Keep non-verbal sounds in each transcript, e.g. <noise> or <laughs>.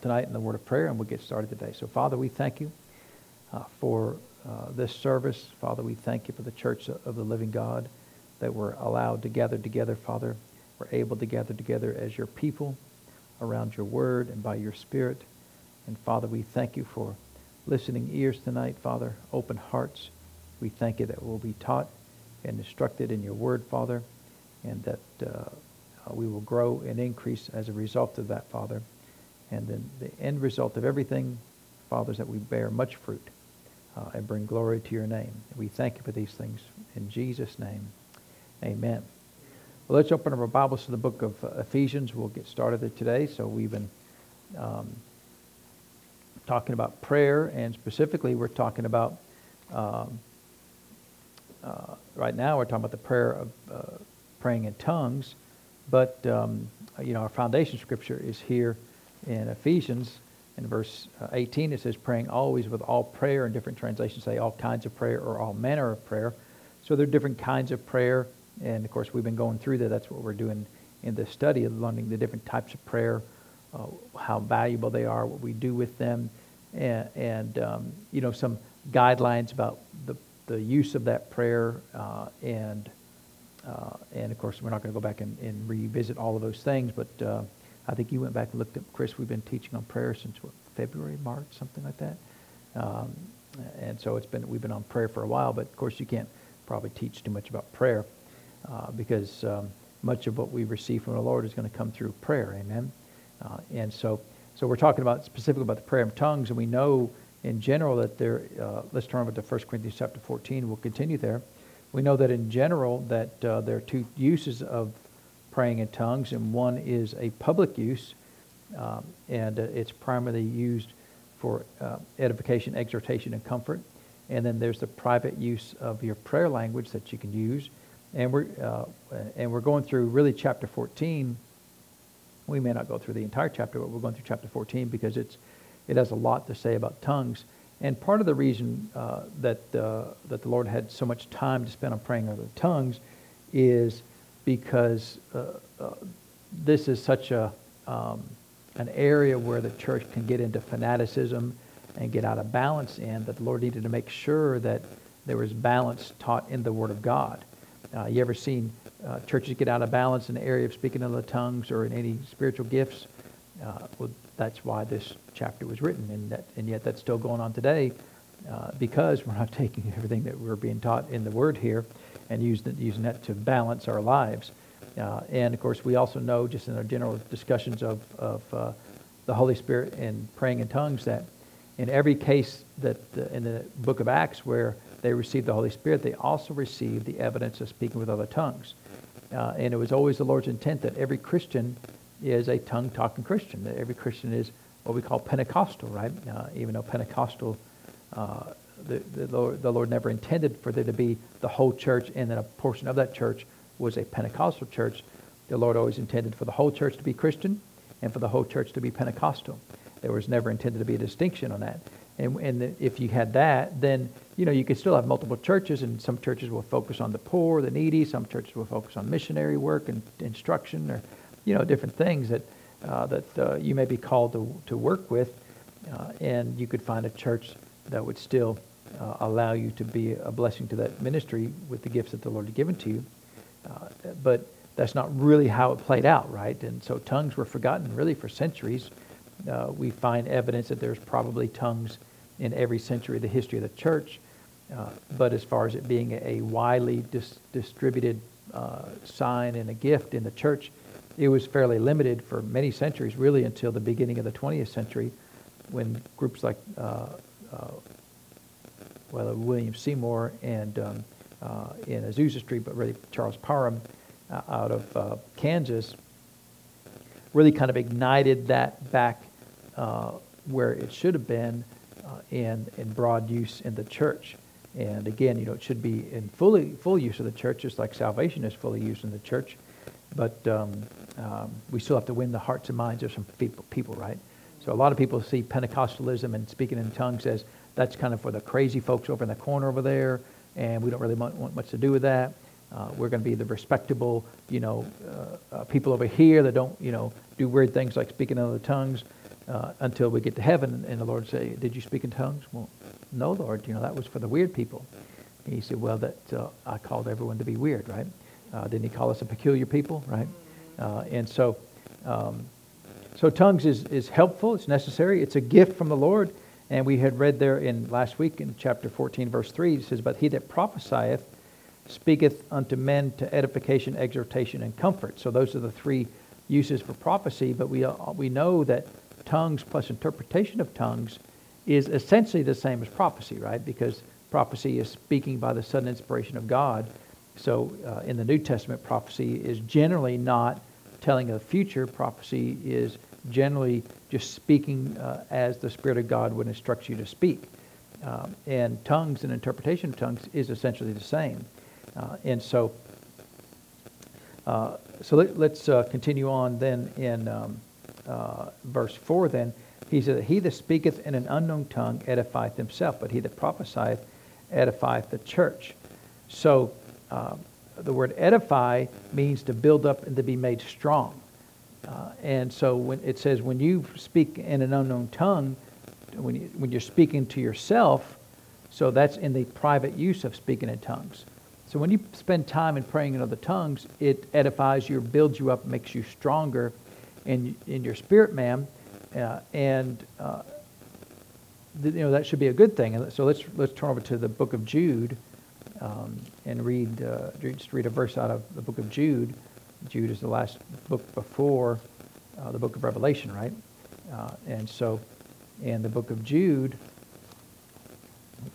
tonight in the word of prayer, and we'll get started today. So, Father, we thank you uh, for uh, this service. Father, we thank you for the church of the living God that we're allowed to gather together, Father. We're able to gather together as your people around your word and by your spirit. And, Father, we thank you for listening ears tonight, Father, open hearts. We thank you that we'll be taught and instructed in your word, Father, and that uh, we will grow and increase as a result of that, Father. And then the end result of everything, Father, is that we bear much fruit uh, and bring glory to your name. We thank you for these things. In Jesus' name, amen. Well, let's open up our Bibles to the book of uh, Ephesians. We'll get started today. So we've been um, talking about prayer, and specifically we're talking about, um, uh, right now we're talking about the prayer of uh, praying in tongues. But, um, you know, our foundation scripture is here in Ephesians, in verse uh, 18, it says, praying always with all prayer, and different translations say all kinds of prayer or all manner of prayer. So there are different kinds of prayer, and of course, we've been going through that. That's what we're doing in the study of learning the different types of prayer, uh, how valuable they are, what we do with them, and, and um, you know, some guidelines about the, the use of that prayer, uh, and uh, and of course, we're not going to go back and, and, revisit all of those things, but uh, I think you went back and looked at, Chris, we've been teaching on prayer since what, February, March, something like that. Um, and so it's been, we've been on prayer for a while, but of course you can't probably teach too much about prayer uh, because um, much of what we receive from the Lord is going to come through prayer. Amen. Uh, and so, so we're talking about specifically about the prayer of tongues, and we know in general that there. Uh, let's turn over to 1 Corinthians chapter 14. We'll continue there. We know that in general that uh, there are two uses of praying in tongues, and one is a public use, um, and uh, it's primarily used for uh, edification, exhortation, and comfort. And then there's the private use of your prayer language that you can use. And we're, uh, and we're going through really chapter 14. We may not go through the entire chapter, but we're going through chapter 14 because it's, it has a lot to say about tongues. And part of the reason uh, that, uh, that the Lord had so much time to spend on praying over tongues is because uh, uh, this is such a um, an area where the church can get into fanaticism and get out of balance in that the Lord needed to make sure that there was balance taught in the Word of God. Uh, you ever seen uh, churches get out of balance in the area of speaking in the tongues or in any spiritual gifts? Uh, well, that's why this chapter was written, and that, and yet that's still going on today uh, because we're not <laughs> taking everything that we're being taught in the Word here and using, using that to balance our lives. Uh, and of course, we also know, just in our general discussions of, of uh, the Holy Spirit and praying in tongues, that in every case that the, in the book of Acts where they received the Holy Spirit, they also received the evidence of speaking with other tongues. Uh, and it was always the Lord's intent that every Christian is a tongue talking Christian, that every Christian is what we call Pentecostal, right? Uh, even though Pentecostal uh, the, the, Lord, the Lord never intended for there to be the whole church and then a portion of that church was a Pentecostal church. The Lord always intended for the whole church to be Christian and for the whole church to be Pentecostal. There was never intended to be a distinction on that. And, and if you had that, then you know you could still have multiple churches, and some churches will focus on the poor, the needy. Some churches will focus on missionary work and instruction, or you know different things that uh, that uh, you may be called to to work with. Uh, and you could find a church that would still uh, allow you to be a blessing to that ministry with the gifts that the Lord had given to you. Uh, but that's not really how it played out, right? And so tongues were forgotten really for centuries. Uh, we find evidence that there's probably tongues in every century of the history of the church. Uh, but as far as it being a widely dis- distributed uh, sign and a gift in the church, it was fairly limited for many centuries, really until the beginning of the 20th century, when groups like uh, well, William Seymour and um, uh, in Azusa Street, but really Charles Parham uh, out of uh, Kansas, really kind of ignited that back uh, where it should have been uh, in, in broad use in the church. And again, you know, it should be in fully full use of the church, just like salvation is fully used in the church. But um, um, we still have to win the hearts and minds of some people, people, right? So a lot of people see Pentecostalism and speaking in tongues as that's kind of for the crazy folks over in the corner over there, and we don't really want much to do with that. Uh, we're going to be the respectable, you know, uh, uh, people over here that don't, you know, do weird things like speaking in other tongues. uh, until we get to heaven, and the Lord say, "Did you speak in tongues?" Well, no, Lord. You know that was for the weird people. And he said, "Well, that uh, I called everyone to be weird, right? Uh, didn't He call us a peculiar people, right?" And so, um, so tongues is is helpful. It's necessary. It's a gift from the Lord. And we had read there in last week in chapter 14, verse 3, it says, But he that prophesieth speaketh unto men to edification, exhortation, and comfort. So those are the three uses for prophecy, but we, uh, we know that tongues plus interpretation of tongues is essentially the same as prophecy, right? Because prophecy is speaking by the sudden inspiration of God. So uh, in the New Testament, prophecy is generally not telling of the future. Prophecy is generally just speaking uh, as the Spirit of God would instruct you to speak. Um, and tongues and interpretation of tongues is essentially the same. Uh, and so, uh, so let, us uh, continue on then in um, uh, verse 4 then. He said, He that speaketh in an unknown tongue edifieth himself, but he that prophesieth edifieth the church. So uh, the word edify means to build up and to be made strong. Uh, and so when it says when you speak in an unknown tongue, when, you, when you're speaking to yourself, so that's in the private use of speaking in tongues. So when you spend time in praying in other tongues, it edifies you, builds you up, makes you stronger in, in your spirit man. Uh, and uh, you know that should be a good thing. so let's let's turn over to the book of Jude um, and read uh, just read a verse out of the book of Jude. Jude is the last book before uh, the book of Revelation, right? Uh, and so, in the book of Jude,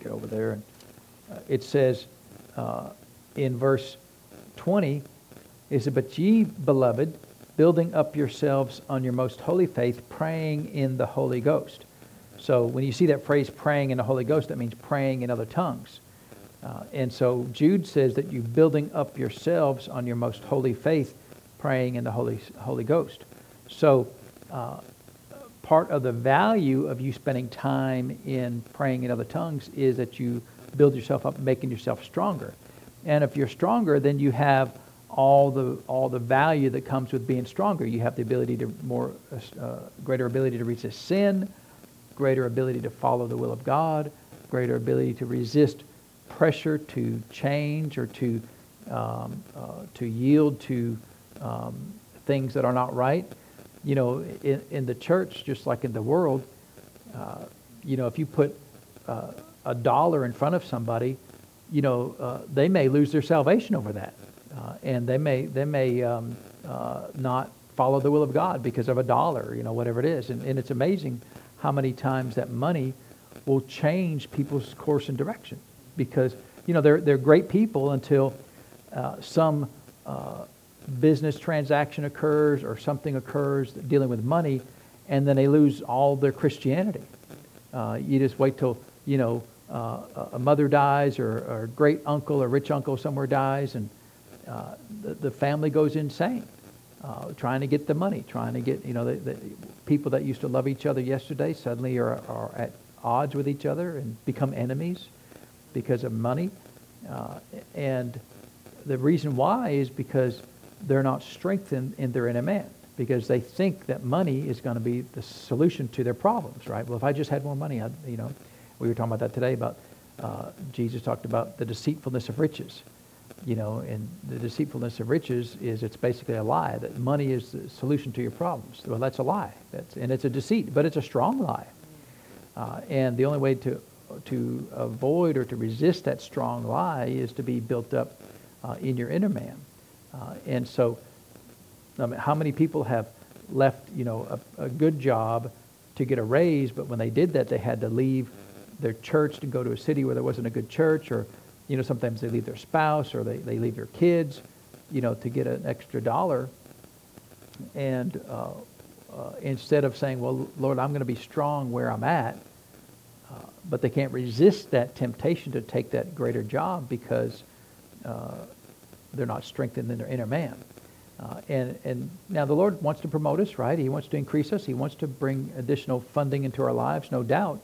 get over there, and uh, it says uh, in verse 20, is it, but ye, beloved, building up yourselves on your most holy faith, praying in the Holy Ghost. So when you see that phrase praying in the Holy Ghost, that means praying in other tongues. Uh, and so Jude says that you're building up yourselves on your most holy faith, praying in the Holy, Holy Ghost. So uh, part of the value of you spending time in praying in other tongues is that you build yourself up, making yourself stronger. And if you're stronger, then you have all the all the value that comes with being stronger. You have the ability to more uh, greater ability to resist sin, greater ability to follow the will of God, greater ability to resist pressure to change or to um, uh, to yield to um, things that are not right. You know, in, in, the church, just like in the world, uh, you know, if you put uh, a dollar in front of somebody, you know, uh, they may lose their salvation over that, uh, and they may they may um, uh, not follow the will of God because of a dollar, you know, whatever it is. And, and it's amazing how many times that money will change people's course and direction because you know they're they're great people until uh, some uh, business transaction occurs or something occurs dealing with money, and then they lose all their Christianity. Uh, you just wait till you know uh, a mother dies or, a great uncle or rich uncle somewhere dies, and uh, the, the family goes insane. Uh, trying to get the money, trying to get, you know, the, the people that used to love each other yesterday suddenly are, are at odds with each other and become enemies because of money. Uh, and the reason why is because they're not strengthened in their inner man because they think that money is going to be the solution to their problems, right? Well, if I just had more money, I'd, you know, we were talking about that today about uh, Jesus talked about the deceitfulness of riches, you know, and the deceitfulness of riches is it's basically a lie that money is the solution to your problems. Well, that's a lie, that's, and it's a deceit, but it's a strong lie. Uh, and the only way to to avoid or to resist that strong lie is to be built up uh, in your inner man. Uh, and so, I mean, how many people have left, you know, a, a, good job to get a raise, but when they did that, they had to leave their church to go to a city where there wasn't a good church, or, you know, sometimes they leave their spouse or they, they leave their kids, you know, to get an extra dollar. And uh, uh instead of saying, well, Lord, I'm going to be strong where I'm at, but they can't resist that temptation to take that greater job because uh, they're not strengthened in their inner man. Uh, and, and now the Lord wants to promote us, right? He wants to increase us. He wants to bring additional funding into our lives, no doubt.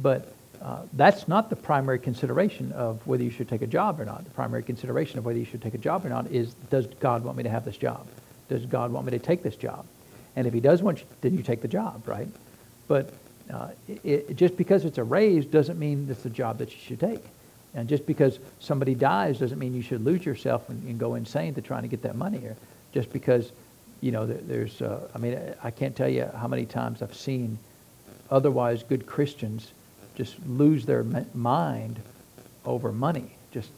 But uh, that's not the primary consideration of whether you should take a job or not. The primary consideration of whether you should take a job or not is, does God want me to have this job? Does God want me to take this job? And if he does want you, then you take the job, right? But uh, it, just because it's a raise doesn't mean it's the job that you should take. And just because somebody dies doesn't mean you should lose yourself and, and go insane to trying to get that money. Just because, you know, there, there's, uh, I mean, I can't tell you how many times I've seen otherwise good Christians just lose their mind over money, just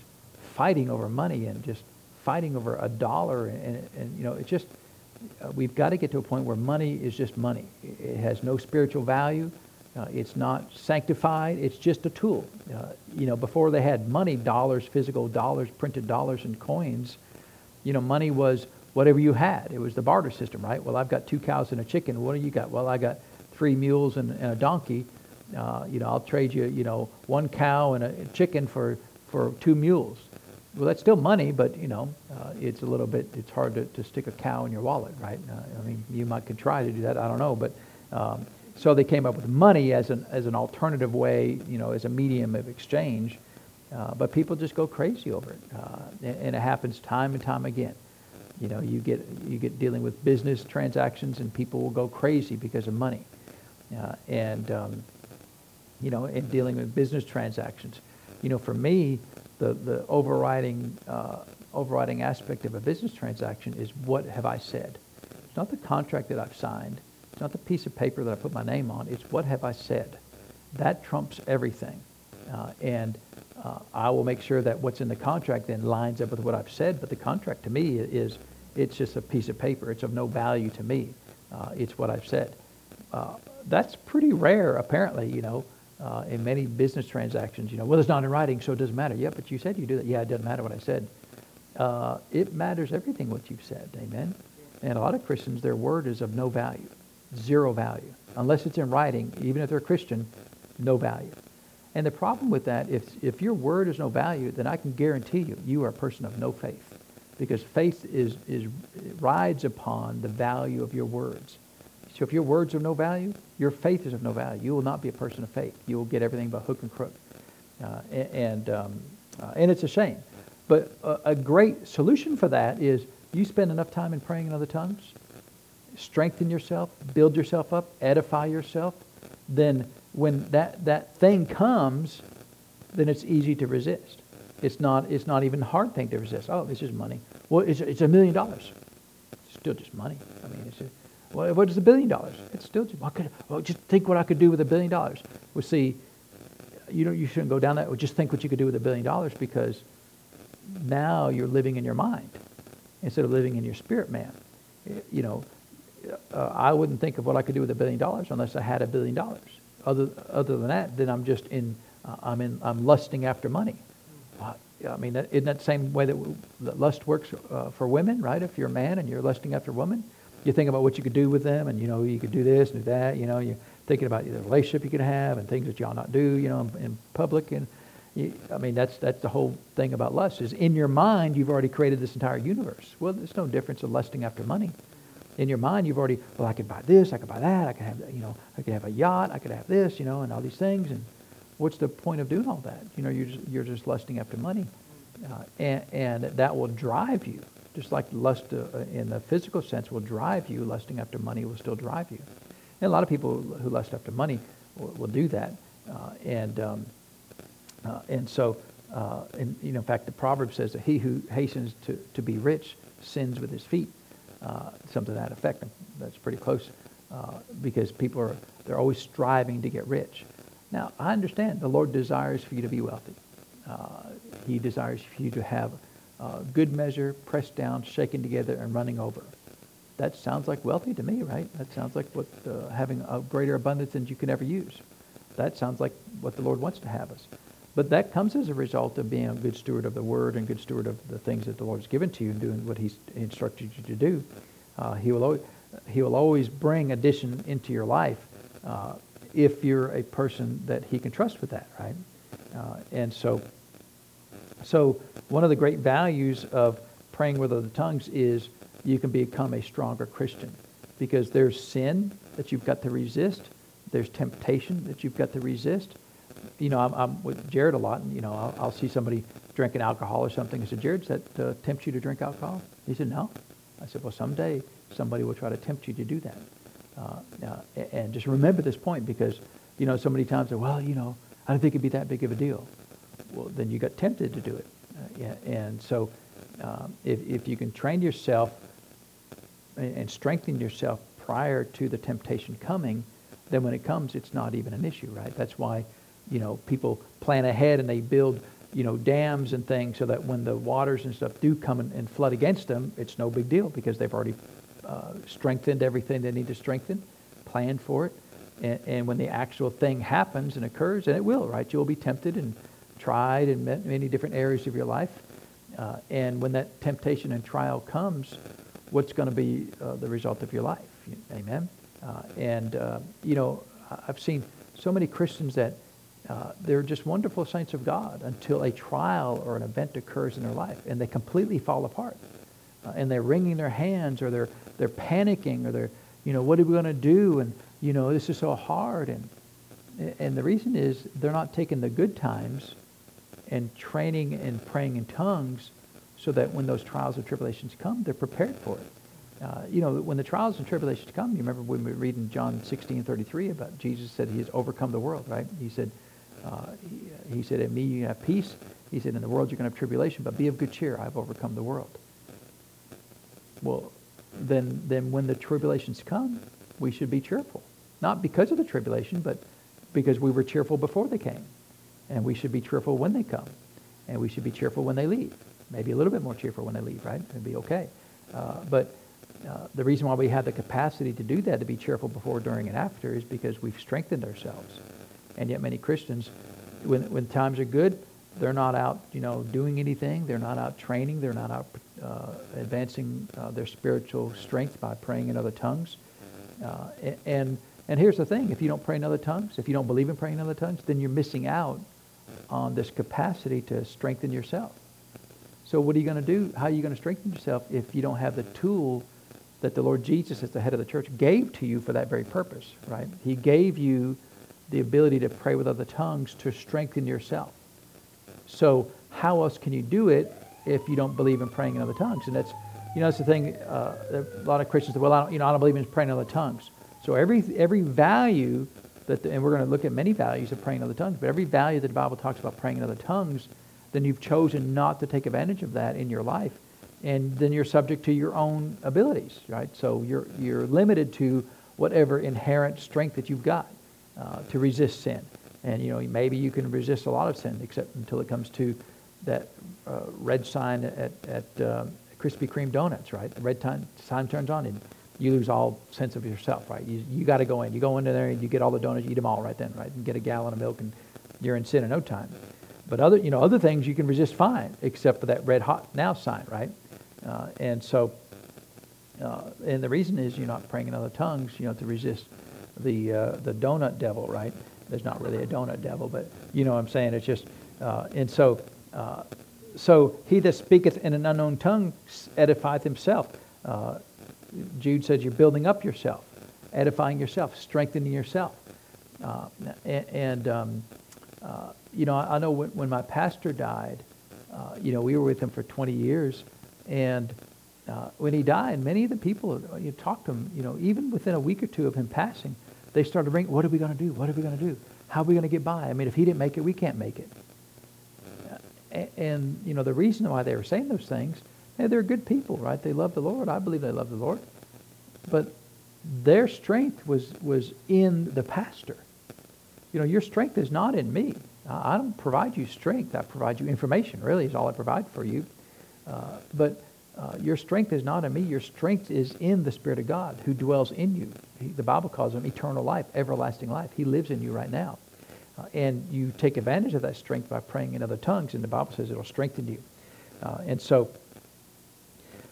fighting over money and just fighting over a dollar. And, and, and you know, it's just, uh, we've got to get to a point where money is just money. It has no spiritual value. Uh, it's not sanctified. It's just a tool. Uh, you know, before they had money, dollars, physical dollars, printed dollars and coins, you know, money was whatever you had. It was the barter system, right? Well, I've got two cows and a chicken. What do you got? Well, I got three mules and, and a donkey. Uh, you know, I'll trade you, you know, one cow and a chicken for, for two mules. Well, that's still money, but you know, uh, it's a little bit. It's hard to, to stick a cow in your wallet, right? Uh, I mean, you might could try to do that. I don't know, but um, so they came up with money as an as an alternative way, you know, as a medium of exchange. Uh, but people just go crazy over it, uh, and, and, it happens time and time again. You know, you get you get dealing with business transactions, and people will go crazy because of money, uh, and um, you know, in dealing with business transactions. You know, for me, the, the overriding, uh, overriding aspect of a business transaction is what have I said? It's not the contract that I've signed. It's not the piece of paper that I put my name on. It's what have I said? That trumps everything. Uh, and uh, I will make sure that what's in the contract then lines up with what I've said. But the contract to me is, it's just a piece of paper. It's of no value to me. Uh, it's what I've said. Uh, that's pretty rare, apparently, you know uh, in many business transactions, you know, well, it's not in writing, so it doesn't matter. Yeah, but you said you do that. Yeah, it doesn't matter what I said. Uh, it matters everything what you've said. Amen. And a lot of Christians, their word is of no value, zero value, unless it's in writing. Even if they're Christian, no value. And the problem with that, if if your word is no value, then I can guarantee you, you are a person of no faith, because faith is is rides upon the value of your words. So if your words are of no value, your faith is of no value. You will not be a person of faith. You will get everything by hook and crook. Uh, and, um, uh, and it's a shame. But a, a, great solution for that is you spend enough time in praying in other tongues, strengthen yourself, build yourself up, edify yourself. Then when that, that thing comes, then it's easy to resist. It's not, it's not even a hard thing to resist. Oh, this is money. Well, it's, it's a million dollars. It's still just money. I mean, it's what is a billion dollars? It's still could, well, just think what I could do with a billion dollars. Well, see, you know, you shouldn't go down that. Well, just think what you could do with a billion dollars because now you're living in your mind instead of living in your spirit, man. You know, uh, I wouldn't think of what I could do with a billion dollars unless I had a billion dollars. Other other than that, then I'm just in. Uh, I'm in. I'm lusting after money. Uh, I mean, isn't that the same way that, that lust works uh, for women, right? If you're a man and you're lusting after a woman, you think about what you could do with them, and you know you could do this and do that. You know, you're thinking about the relationship you could have and things that ought not do. You know, in, in public, and you, I mean that's that's the whole thing about lust is in your mind you've already created this entire universe. Well, there's no difference in lusting after money. In your mind, you've already well, I could buy this, I could buy that, I could have you know, I could have a yacht, I could have this, you know, and all these things. And what's the point of doing all that? You know, you're just, you're just lusting after money, uh, and, and that will drive you just like lust uh, in the physical sense will drive you, lusting after money will still drive you. And a lot of people who lust after money will, will do that. Uh, and, um, uh, and so, uh, and, you know, in fact, the proverb says that he who hastens to, to be rich sins with his feet. Uh, something to that effect. That's pretty close uh, because people are, they're always striving to get rich. Now, I understand the Lord desires for you to be wealthy. he desires for you to have uh, good measure, pressed down, shaken together, and running over. That sounds like wealthy to me, right? That sounds like what uh, having a greater abundance than you can ever use. That sounds like what the Lord wants to have us. But that comes as a result of being a good steward of the Word and good steward of the things that the Lord has given to you and doing what He's instructed you to do. Uh, he, will always, he will always bring addition into your life uh, if you're a person that He can trust with that, right? Uh, and so so one of the great values of praying with other tongues is you can become a stronger Christian because there's sin that you've got to resist. There's temptation that you've got to resist. You know, I'm, I'm with Jared a lot, and you know, I'll, I'll, see somebody drinking alcohol or something. I said, Jared, does that uh, tempt you to drink alcohol? He said, no. I said, well, someday somebody will try to tempt you to do that. Uh, uh, and just remember this point because, you know, so many times, well, you know, I don't think it'd be that big of a deal. Well, then you got tempted to do it. Uh, and so um, if, if you can train yourself and, and strengthen yourself prior to the temptation coming, then when it comes, it's not even an issue, right? That's why, you know, people plan ahead and they build, you know, dams and things so that when the waters and stuff do come and, and flood against them, it's no big deal because they've already uh, strengthened everything they need to strengthen, planned for it. And, and, when the actual thing happens and occurs, and it will, right? You'll be tempted and tried in many different areas of your life. Uh, and when that temptation and trial comes, what's going to be uh, the result of your life? Amen? Uh, and, uh, you know, I've seen so many Christians that uh, they're just wonderful saints of God until a trial or an event occurs in their life and they completely fall apart. Uh, and they're wringing their hands or they're, they're panicking or they're, you know, what are we going to do? And, you know, this is so hard. And, and the reason is they're not taking the good times and training and praying in tongues so that when those trials and tribulations come, they're prepared for it. Uh, you know, when the trials and tribulations come, you remember when we were reading John 16, 33 about Jesus said he has overcome the world, right? He said, uh, he, he, said, in me you have peace. He said, in the world you're going to have tribulation, but be of good cheer. I've overcome the world. Well, then, then when the tribulations come, we should be cheerful. Not because of the tribulation, but because we were cheerful before they came. And we should be cheerful when they come. And we should be cheerful when they leave. Maybe a little bit more cheerful when they leave, right? It'd be okay. Uh, but uh, the reason why we have the capacity to do that, to be cheerful before, during, and after, is because we've strengthened ourselves. And yet many Christians, when, when times are good, they're not out, you know, doing anything. They're not out training. They're not out uh, advancing uh, their spiritual strength by praying in other tongues. Uh, and and here's the thing: if you don't pray in other tongues, if you don't believe in praying in other tongues, then you're missing out on this capacity to strengthen yourself. So what are you going to do? How are you going to strengthen yourself if you don't have the tool that the Lord Jesus, as the head of the church, gave to you for that very purpose, right? He gave you the ability to pray with other tongues to strengthen yourself. So how else can you do it if you don't believe in praying in other tongues? And that's, you know, that's the thing. Uh, a lot of Christians say, well, I don't, you know, I don't believe in praying in other tongues. So every every value that, the, and we're going to look at many values of praying in other tongues, but every value that the Bible talks about praying in other tongues, then you've chosen not to take advantage of that in your life. And then you're subject to your own abilities, right? So you're, you're limited to whatever inherent strength that you've got uh, to resist sin. And, you know, maybe you can resist a lot of sin, except until it comes to that uh, red sign at, at uh, Krispy Kreme donuts, right? The red sign turns on and you lose all sense of yourself, right? You, you got to go in. You go into there and you get all the donuts, you eat them all right then, right? And get a gallon of milk and you're in sin in no time. But other, you know, other things you can resist fine, except for that red hot now sign, right? Uh, and so, uh, and the reason is you're not praying in other tongues, you know, to resist the uh, the donut devil, right? There's not really a donut devil, but you know what I'm saying. It's just, uh, and so, uh, so he that speaketh in an unknown tongue edifieth himself. Uh, Jude says you're building up yourself, edifying yourself, strengthening yourself. Uh, and, um, uh, you know, I, know when, when, my pastor died, uh, you know, we were with him for 20 years. And uh, when he died, many of the people, uh, you talked to him, you know, even within a week or two of him passing, they started bringing, what are we going to do? What are we going to do? How are we going to get by? I mean, if he didn't make it, we can't make it. And, and you know, the reason why they were saying those things Hey, they're good people, right? They love the Lord. I believe they love the Lord. But their strength was, was in the pastor. You know, your strength is not in me. I don't provide you strength. I provide you information, really, is all I provide for you. Uh, but uh, your strength is not in me. Your strength is in the Spirit of God who dwells in you. He, the Bible calls him eternal life, everlasting life. He lives in you right now. Uh, and you take advantage of that strength by praying in other tongues, and the Bible says it'll strengthen you. Uh, and so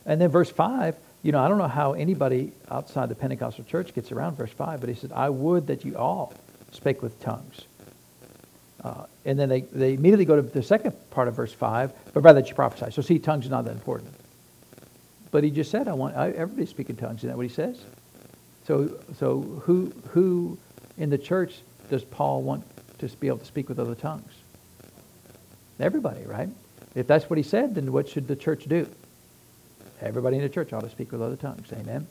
and then verse 5, you know, I don't know how anybody outside the Pentecostal church gets around verse 5, but he said, I would that you all spake with tongues. Uh, and then they, they immediately go to the second part of verse 5, but rather that you prophesy. So see, tongues is not that important. But he just said, I want I, everybody to speak in tongues. Isn't that what he says? So, so who, who in the church does Paul want to be able to speak with other tongues? Everybody, right? If that's what he said, then what should the church do? Everybody in the church ought to speak with other tongues. Amen.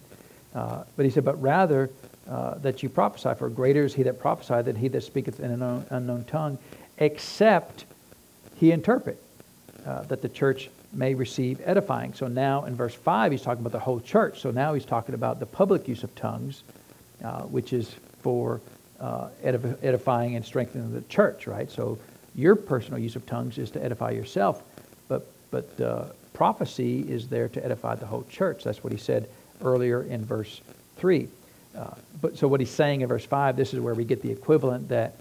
Uh, but he said, but rather uh, that you prophesy, for greater is he that prophesied than he that speaketh in an unknown, unknown tongue, except he interpret, uh, that the church may receive edifying. So now in verse 5, he's talking about the whole church. So now he's talking about the public use of tongues, uh, which is for uh, edifying and strengthening the church, right? So your personal use of tongues is to edify yourself, but, but uh, prophecy is there to edify the whole church. That's what he said earlier in verse 3. Uh, but so what he's saying in verse 5, this is where we get the equivalent that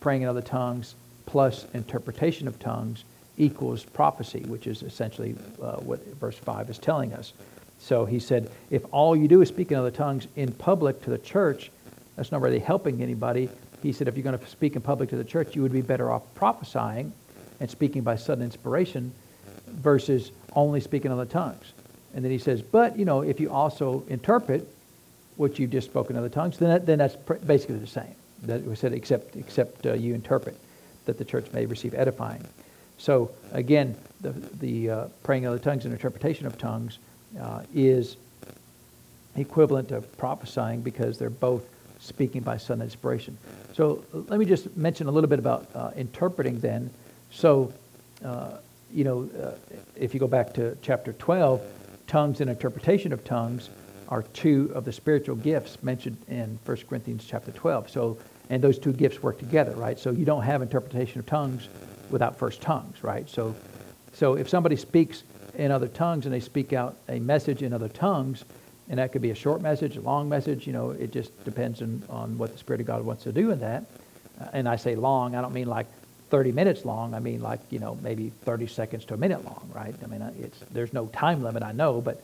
praying in other tongues plus interpretation of tongues equals prophecy, which is essentially uh, what verse 5 is telling us. So he said, if all you do is speak in other tongues in public to the church, that's not really helping anybody. He said, if you're going to speak in public to the church, you would be better off prophesying and speaking by sudden inspiration versus only speaking in other tongues. And then he says, but, you know, if you also interpret what you've just spoken in other tongues, then, that, then that's basically the same. That we said, except, except uh, you interpret, that the church may receive edifying. So again, the, the uh, praying in other tongues and interpretation of tongues uh, is equivalent to prophesying because they're both speaking by sudden inspiration. So let me just mention a little bit about uh, interpreting then. So, uh, you know, uh, if you go back to chapter 12, tongues and interpretation of tongues are two of the spiritual gifts mentioned in 1 Corinthians chapter 12. So, and those two gifts work together, right? So you don't have interpretation of tongues without first tongues, right? So, so if somebody speaks in other tongues and they speak out a message in other tongues, and that could be a short message, a long message, you know, it just depends on, on what the Spirit of God wants to do in that. Uh, and I say long, I don't mean like 30 minutes long. I mean like, you know, maybe 30 seconds to a minute long, right? I mean, it's, there's no time limit, I know, but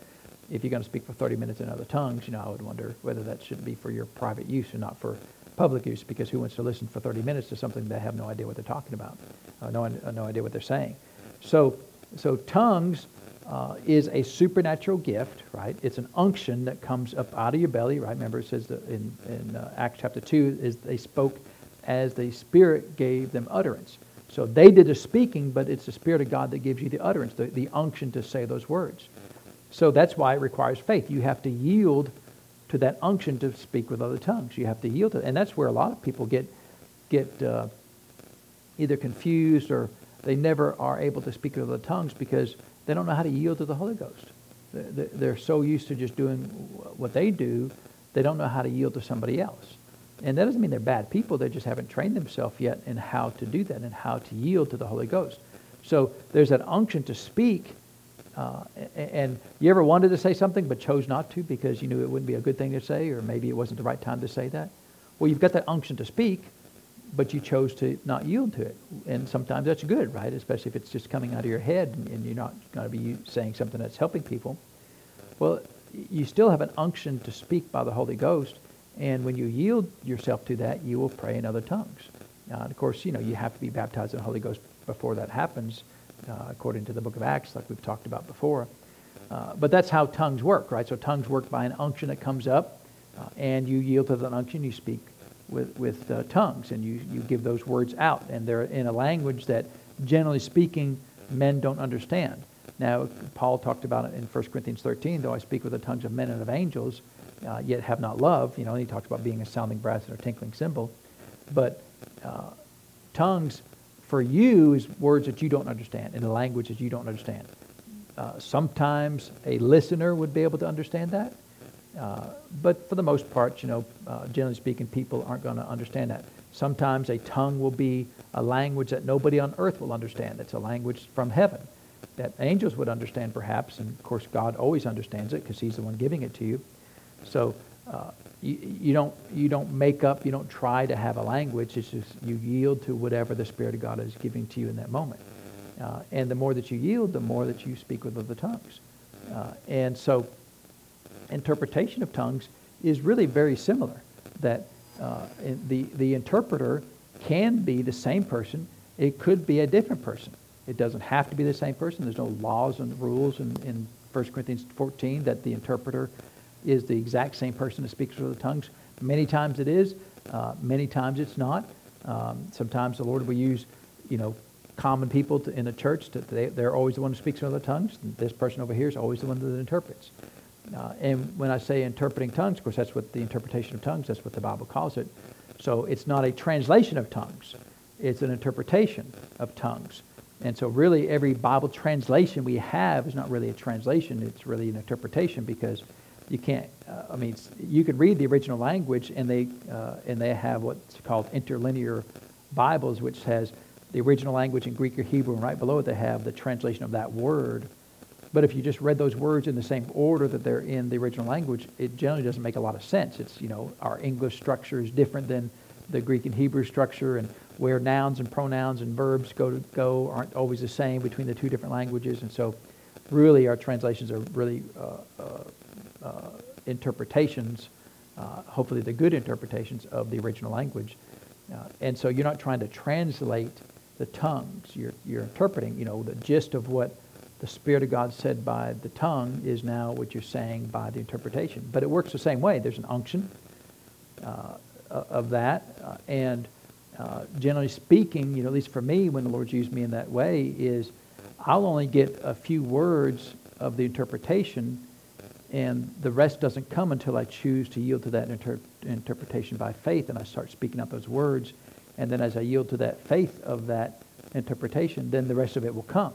if you're going to speak for 30 minutes in other tongues, you know, I would wonder whether that should be for your private use and not for public use, because who wants to listen for 30 minutes to something they have no idea what they're talking about, uh, no, uh, no idea what they're saying. So, so tongues uh, is a supernatural gift, right? It's an unction that comes up out of your belly, right? Remember, it says in, in uh, Acts chapter 2 is they spoke as the Spirit gave them utterance. So they did the speaking, but it's the Spirit of God that gives you the utterance, the, the unction to say those words. So that's why it requires faith. You have to yield to that unction to speak with other tongues. You have to yield to it. And that's where a lot of people get, get uh, either confused or they never are able to speak with other tongues because they don't know how to yield to the Holy Ghost. They're so used to just doing what they do, they don't know how to yield to somebody else. And that doesn't mean they're bad people. They just haven't trained themselves yet in how to do that and how to yield to the Holy Ghost. So there's that unction to speak. Uh, and you ever wanted to say something but chose not to because you knew it wouldn't be a good thing to say or maybe it wasn't the right time to say that? Well, you've got that unction to speak, but you chose to not yield to it. And sometimes that's good, right? Especially if it's just coming out of your head and, you're not going to be saying something that's helping people. Well, you still have an unction to speak by the Holy Ghost, and when you yield yourself to that, you will pray in other tongues. Uh, of course, you know, you have to be baptized in the Holy Ghost before that happens, uh, according to the book of Acts, like we've talked about before. Uh, but that's how tongues work, right? So tongues work by an unction that comes up, uh, and you yield to that unction, you speak with, with uh, tongues, and you, you give those words out. And they're in a language that, generally speaking, men don't understand. Now, Paul talked about it in 1 Corinthians 13, though I speak with the tongues of men and of angels, uh, yet have not love. You know, he talks about being a sounding brass and a tinkling cymbal. But uh, tongues, for you, is words that you don't understand, in a language that you don't understand. Uh, sometimes a listener would be able to understand that. Uh, but for the most part, you know, uh, generally speaking, people aren't going to understand that. Sometimes a tongue will be a language that nobody on earth will understand. It's a language from heaven that angels would understand, perhaps. And of course, God always understands it because He's the one giving it to you. So uh, you, you, don't you don't make up. You don't try to have a language. It's just you yield to whatever the Spirit of God is giving to you in that moment. Uh, and the more that you yield, the more that you speak with other tongues. Uh, and so interpretation of tongues is really very similar. That uh, the, the interpreter can be the same person. It could be a different person. It doesn't have to be the same person. There's no laws and rules in, in 1 Corinthians 14 that the interpreter is the exact same person that speaks with the tongues. Many times it is. Uh, many times it's not. Um, sometimes the Lord will use, you know, common people to, in the church. To, they, they're always the one who speaks in other tongues. This person over here is always the one that interprets. Uh, and when I say interpreting tongues, of course, that's what the interpretation of tongues, that's what the Bible calls it. So it's not a translation of tongues, it's an interpretation of tongues. And so, really, every Bible translation we have is not really a translation, it's really an interpretation because you can't, uh, I mean, you can read the original language and they, uh, and they have what's called interlinear Bibles, which has the original language in Greek or Hebrew, and right below it they have the translation of that word. But if you just read those words in the same order that they're in the original language, it generally doesn't make a lot of sense. It's, you know, our English structure is different than the Greek and Hebrew structure, and where nouns and pronouns and verbs go to go aren't always the same between the two different languages. And so, really, our translations are really uh, uh, interpretations, uh, hopefully the good interpretations of the original language. Uh, and so, you're not trying to translate the tongues. You're, you're interpreting, you know, the gist of what the Spirit of God said by the tongue is now what you're saying by the interpretation. But it works the same way. There's an unction uh, of that. Uh, and uh, generally speaking, you know, at least for me, when the Lord's used me in that way, is I'll only get a few words of the interpretation, and the rest doesn't come until I choose to yield to that inter- interpretation by faith, and I start speaking out those words. And then as I yield to that faith of that interpretation, then the rest of it will come.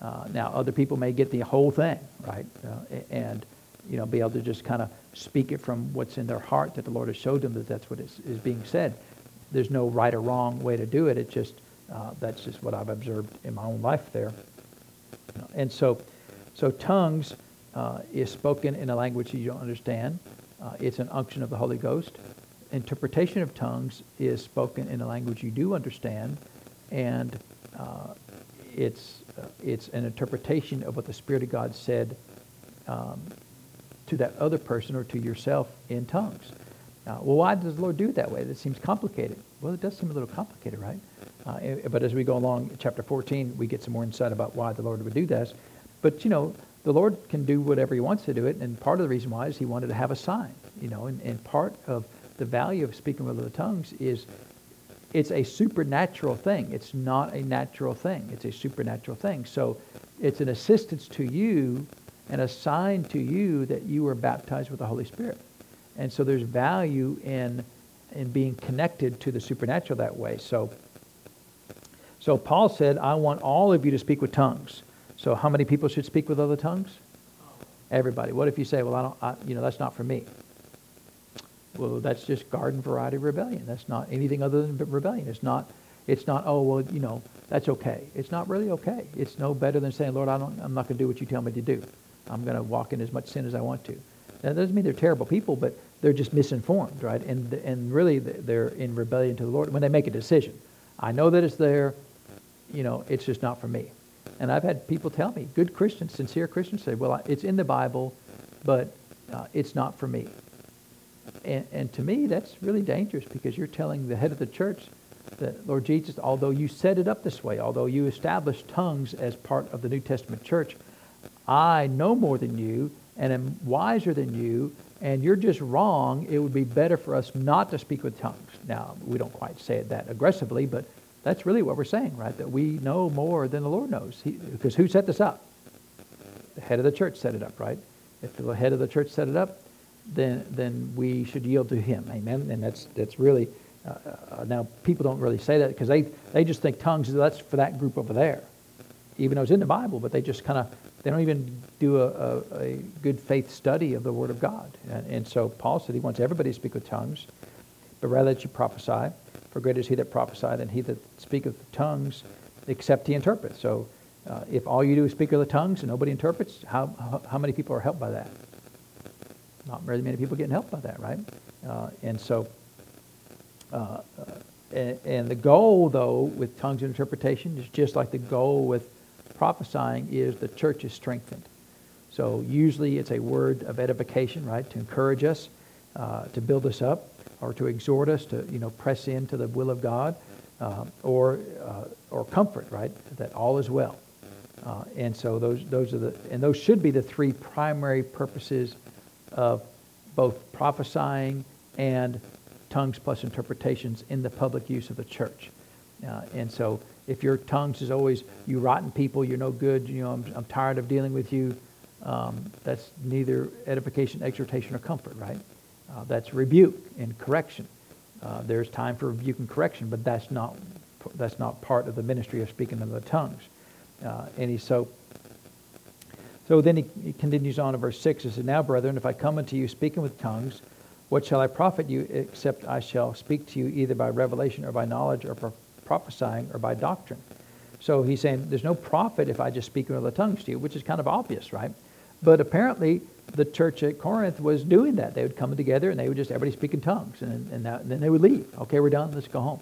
Uh, now, other people may get the whole thing, right? Uh, and, you know, be able to just kind of speak it from what's in their heart that the Lord has showed them that that's what is, is being said. There's no right or wrong way to do it. It just, uh, that's just what I've observed in my own life there. And so, so tongues uh, is spoken in a language you don't understand. Uh, it's an unction of the Holy Ghost interpretation of tongues is spoken in a language you do understand, and uh, it's, uh, it's an interpretation of what the Spirit of God said um, to that other person or to yourself in tongues. Uh, well, why does the Lord do it that way? That seems complicated. Well, it does seem a little complicated, right? Uh, eh, but as we go along, chapter 14, we get some more insight about why the Lord would do this. But, you know, the Lord can do whatever he wants to do it, and part of the reason why is he wanted to have a sign, you know, and, and part of the value of speaking with other tongues is it's a supernatural thing. It's not a natural thing. It's a supernatural thing. So it's an assistance to you and a sign to you that you were baptized with the Holy Spirit. And so there's value in in being connected to the supernatural that way. So so Paul said, I want all of you to speak with tongues. So how many people should speak with other tongues? Everybody. What if you say, well, I don't, I, you know, that's not for me. Well, that's just garden variety rebellion. That's not anything other than rebellion. It's not, it's not, oh, well, you know, that's okay. It's not really okay. It's no better than saying, Lord, I don't, I'm not going to do what you tell me to do. I'm going to walk in as much sin as I want to. That doesn't mean they're terrible people, but they're just misinformed, right? And, and really, they're in rebellion to the Lord when they make a decision. I know that it's there. You know, it's just not for me. And I've had people tell me, good Christians, sincere Christians, say, well, it's in the Bible, but uh, it's not for me. And, and to me, that's really dangerous because you're telling the head of the church that, Lord Jesus, although you set it up this way, although you established tongues as part of the New Testament church, I know more than you and am wiser than you, and you're just wrong. It would be better for us not to speak with tongues. Now, we don't quite say it that aggressively, but that's really what we're saying, right? That we know more than the Lord knows. Because who set this up? The head of the church set it up, right? If the head of the church set it up, then then we should yield to Him. Amen. And that's that's really uh, uh, now people don't really say that because they they just think tongues that's for that group over there, even though it's in the Bible. But they just kind of they don't even do a, a, a, good faith study of the Word of God. And, and so Paul said he wants everybody to speak with tongues, but rather that you prophesy. For greater is he that prophesieth than he that speaketh tongues, except he interprets. So uh, if all you do is speak with the tongues and nobody interprets, how, how, many people are helped by that? not very many people getting helped by that, right? Uh, and so, uh, and, and, the goal, though, with tongues and interpretation is just like the goal with prophesying is the church is strengthened. So usually it's a word of edification, right, to encourage us, uh, to build us up, or to exhort us to, you know, press into the will of God, uh, or uh, or comfort, right, that all is well. Uh, and so those those are the and those should be the three primary purposes of both prophesying and tongues plus interpretations in the public use of the church. Uh, and so if your tongues is always, you rotten people, you're no good, you know, I'm, I'm tired of dealing with you, um, that's neither edification, exhortation, or comfort, right? Uh, that's rebuke and correction. Uh, there's time for rebuke and correction, but that's not that's not part of the ministry of speaking in the tongues. Uh, and he so so then he, he continues on in verse six. He says, "Now, brethren, if I come unto you speaking with tongues, what shall I profit you except I shall speak to you either by revelation or by knowledge or by prophesying or by doctrine?" So he's saying there's no profit if I just speak in other tongues to you, which is kind of obvious, right? But apparently, the church at Corinth was doing that. They would come together and they would just, everybody speak in tongues. And, and, that, and then they would leave. Okay, we're done. Let's go home.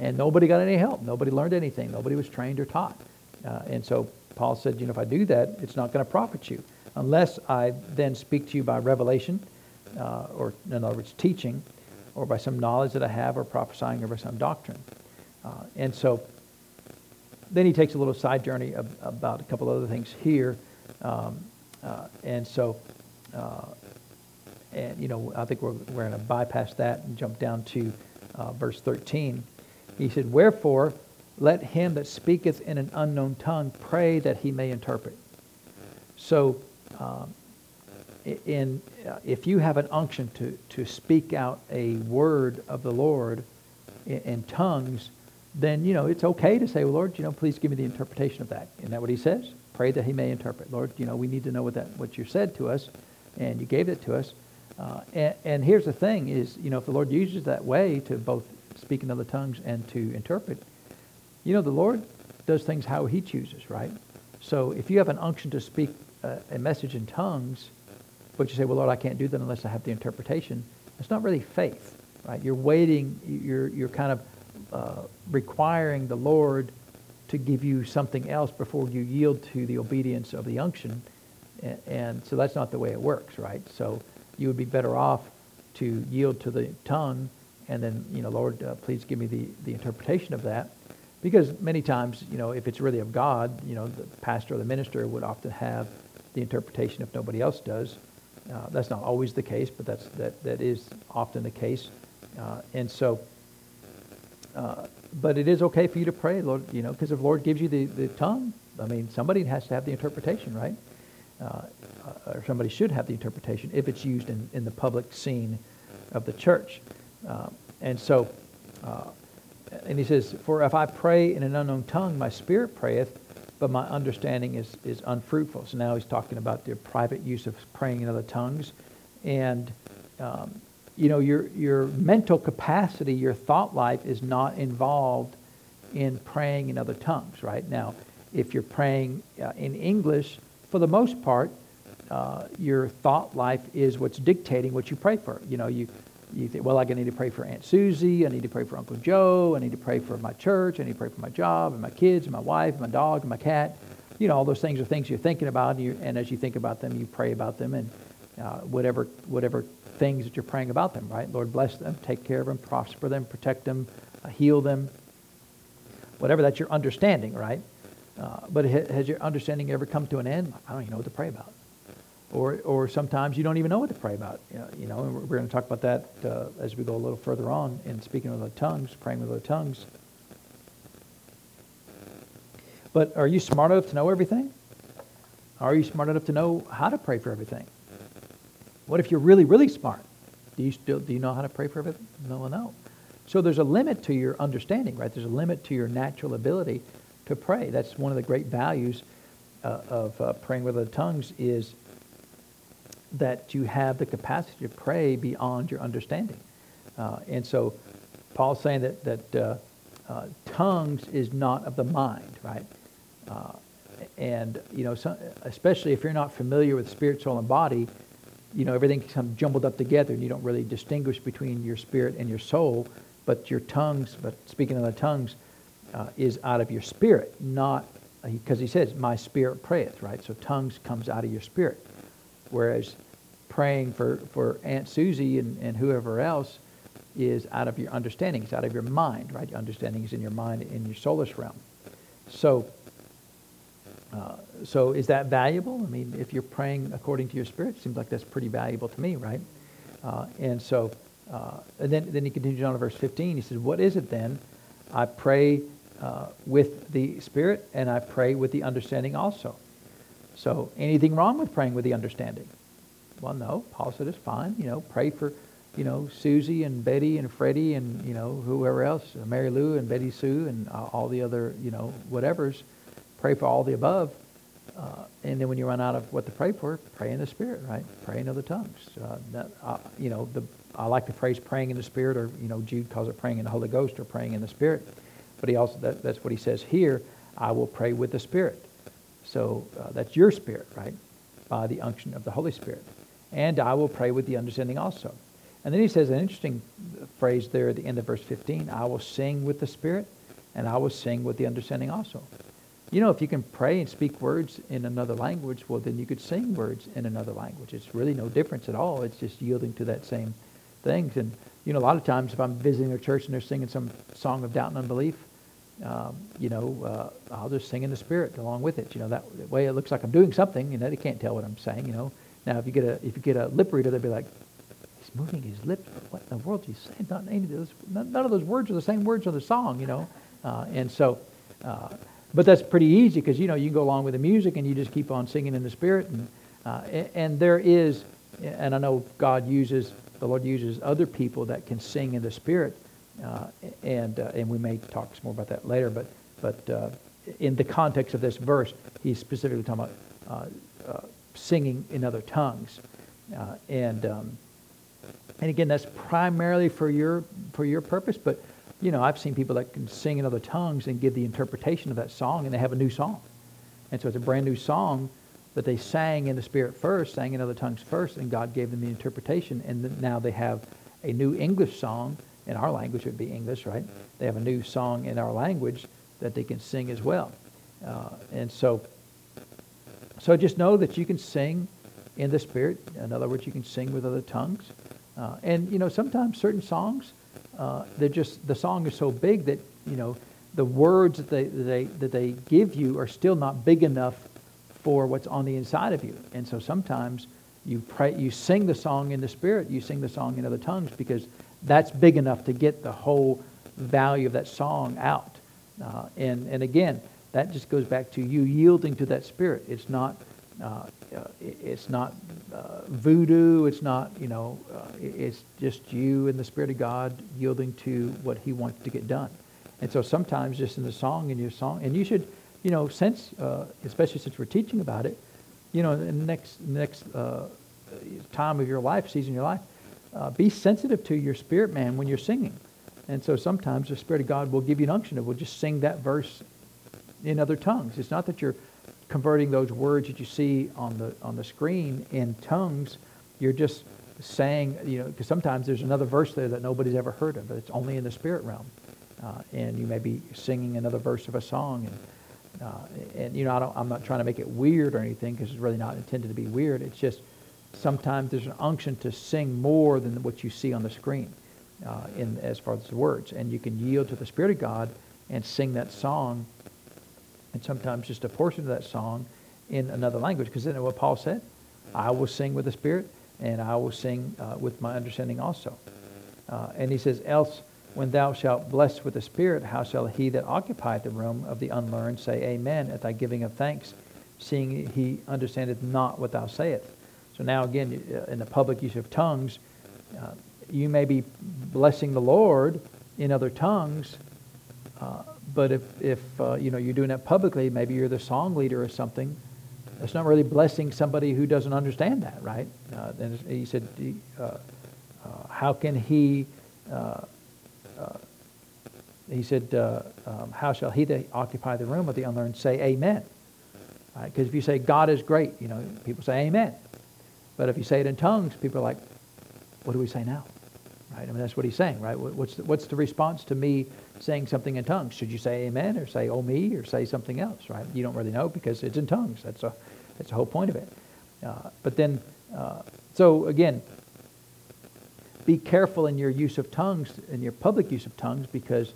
And nobody got any help. Nobody learned anything. Nobody was trained or taught. Uh, and so Paul said, you know, if I do that, it's not going to profit you. Unless I then speak to you by revelation, uh, or in other words, teaching, or by some knowledge that I have, or prophesying, by some doctrine. Uh, and so then he takes a little side journey of, about a couple other things here. Um, and so, uh, and you know, I think we're, we're going to bypass that and jump down to uh, verse 13. He said, Wherefore, let him that speaketh in an unknown tongue pray that he may interpret. So, um, in, uh, if you have an unction to, to speak out a word of the Lord in, in, tongues, then, you know, it's okay to say, well, Lord, you know, please give me the interpretation of that. Isn't that what he says? Pray that he may interpret. Lord, you know, we need to know what that what you said to us, and you gave it to us. Uh, and, and, here's the thing: is you know, if the Lord uses that way to both speak in other tongues and to interpret, you know, the Lord does things how He chooses, right? So if you have an unction to speak a, a message in tongues, but you say, "Well, Lord, I can't do that unless I have the interpretation," it's not really faith, right? You're waiting. You're you're kind of uh, requiring the Lord to give you something else before you yield to the obedience of the unction. And, so that's not the way it works, right? So you would be better off to yield to the tongue and then, you know, Lord, uh, please give me the, the interpretation of that. Because many times, you know, if it's really of God, you know, the pastor or the minister would often have the interpretation if nobody else does. Uh, that's not always the case, but that's, that, that is often the case. Uh, and so, uh, but it is okay for you to pray, Lord, you know, because if the Lord gives you the, the tongue, I mean, somebody has to have the interpretation, right? Uh, or somebody should have the interpretation if it's used in, in the public scene of the church. Uh, and so, uh, and he says, For if I pray in an unknown tongue, my spirit prayeth, but my understanding is, is unfruitful. So now he's talking about the private use of praying in other tongues. And um, you know, your, your mental capacity, your thought life is not involved in praying in other tongues, right? Now, if you're praying uh, in English, for the most part, uh, your thought life is what's dictating what you pray for. You know, you, you think, well, I need to pray for Aunt Susie, I need to pray for Uncle Joe, I need to pray for my church, I need to pray for my job, and my kids, and my wife, and my dog, and my cat. You know, all those things are things you're thinking about, and, and as you think about them, you pray about them, and uh, whatever, whatever things that you're praying about them, right? Lord, bless them, take care of them, prosper them, protect them, uh, heal them. Whatever that's your understanding, right? Uh, but has your understanding ever come to an end? I don't even know what to pray about. Or, or sometimes you don't even know what to pray about. You know, and we're going to talk about that uh, as we go a little further on in speaking with the tongues, praying with the tongues. But are you smart enough to know everything? Are you smart enough to know how to pray for everything? What if you're really, really smart? Do you still do you know how to pray for everything? No, no. So there's a limit to your understanding, right? There's a limit to your natural ability to pray. That's one of the great values uh, of uh, praying with the tongues is that you have the capacity to pray beyond your understanding. Uh, and so Paul's saying that, that uh, uh, tongues is not of the mind, right? Uh, and, you know, so, especially if you're not familiar with spirit, soul, and body, you know, everything kind of jumbled up together and you don't really distinguish between your spirit and your soul, but your tongues, but speaking in the tongues, uh, is out of your spirit, not, because uh, he says, my spirit prayeth, right? So tongues comes out of your spirit. Whereas praying for, for Aunt Susie and, and whoever else is out of your understanding. It's out of your mind, right? Your understanding is in your mind, in your soulless realm. So uh, so is that valuable? I mean, if you're praying according to your spirit, it seems like that's pretty valuable to me, right? Uh, and so, uh, and then, then he continues on to verse 15. He says, what is it then? I pray uh, with the spirit and I pray with the understanding also. So anything wrong with praying with the understanding? Well, no. Paul said it's fine. You know, pray for, you know, Susie and Betty and Freddie and, you know, whoever else, Mary Lou and Betty Sue and all the other, you know, whatevers. Pray for all the above. Uh, and then when you run out of what to pray for, pray in the Spirit, right? Pray in other tongues. Uh, that, uh, you know, the, I like the phrase praying in the Spirit, or, you know, Jude calls it praying in the Holy Ghost or praying in the Spirit. But he also, that, that's what he says here, I will pray with the Spirit. So uh, that's your spirit, right? By the unction of the Holy Spirit. And I will pray with the understanding also. And then he says an interesting phrase there at the end of verse 15 I will sing with the Spirit, and I will sing with the understanding also. You know, if you can pray and speak words in another language, well, then you could sing words in another language. It's really no difference at all. It's just yielding to that same thing. And, you know, a lot of times if I'm visiting a church and they're singing some song of doubt and unbelief, um, you know, uh, I'll just sing in the spirit along with it. You know, that way it looks like I'm doing something. You know, they can't tell what I'm saying. You know, now if you get a if you get a lip reader, they'll be like, he's moving his lips. What in the world is he saying? None of those words are the same words of the song. You know, uh, and so. Uh, but that's pretty easy because you know you can go along with the music and you just keep on singing in the spirit. And uh, and, there is and I know God uses the Lord uses other people that can sing in the spirit uh, and uh, and we may talk more about that later but but uh, in the context of this verse he's specifically talking about uh, uh, singing in other tongues. And um, and again that's primarily for your for your purpose but you know, I've seen people that can sing in other tongues and give the interpretation of that song, and they have a new song. And so it's a brand new song that they sang in the Spirit first, sang in other tongues first, and God gave them the interpretation. And now they have a new English song. In our language, it would be English, right? They have a new song in our language that they can sing as well. Uh, and so, so just know that you can sing in the Spirit. In other words, you can sing with other tongues. Uh, and, you know, sometimes certain songs, uh, they're just the song is so big that you know the words that they, that they that they give you are still not big enough for what's on the inside of you. And so sometimes you pray, you sing the song in the spirit, you sing the song in other tongues because that's big enough to get the whole value of that song out. Uh, and and again, that just goes back to you yielding to that spirit. It's not uh, uh, it's not uh, voodoo. It's not, you know, uh, it's just you and the Spirit of God yielding to what He wants to get done. And so sometimes just in the song, in your song, and you should, you know, uh, especially since we're teaching about it, you know, in the next, next time of your life, season of your life, uh, be sensitive to your spirit man when you're singing. And so sometimes the Spirit of God will give you an unction of, will just sing that verse in other tongues. It's not that you're converting those words that you see on the on the screen in tongues, you're just saying, you know, because sometimes there's another verse there that nobody's ever heard of, but it's only in the spirit realm, uh, and you may be singing another verse of a song, and uh, and you know, I am not trying to make it weird or anything because it's really not intended to be weird. It's just sometimes there's an unction to sing more than what you see on the screen, uh, in as far as the words, and you can yield to the Spirit of God and sing that song and sometimes just a portion of that song in another language. Because isn't what Paul said? I will sing with the Spirit, and I will sing uh, with my understanding also. Uh, and he says, Else, when thou shalt bless with the Spirit, how shall he that occupieth the room of the unlearned say Amen at thy giving of thanks, seeing he understandeth not what thou sayest? So now again, uh, in the public use of tongues, uh, you may be blessing the Lord in other tongues, uh, but if, if uh, you know, you're doing that publicly, maybe you're the song leader or something, that's not really blessing somebody who doesn't understand that, right? Uh, then he said, uh, uh, how can he, uh, he said, um, how shall he that occupy the room of the unlearned say amen? Because right? if you say God is great, you know, people say amen. But if you say it in tongues, people are like, what do we say now? Right? I mean, that's what he's saying, right? What's the, what's the response to me saying something in tongues? Should you say amen or say oh me or say something else, right? You don't really know because it's in tongues. That's, a, that's the whole point of it. Uh, but then, uh, so again, be careful in your use of tongues, in your public use of tongues, because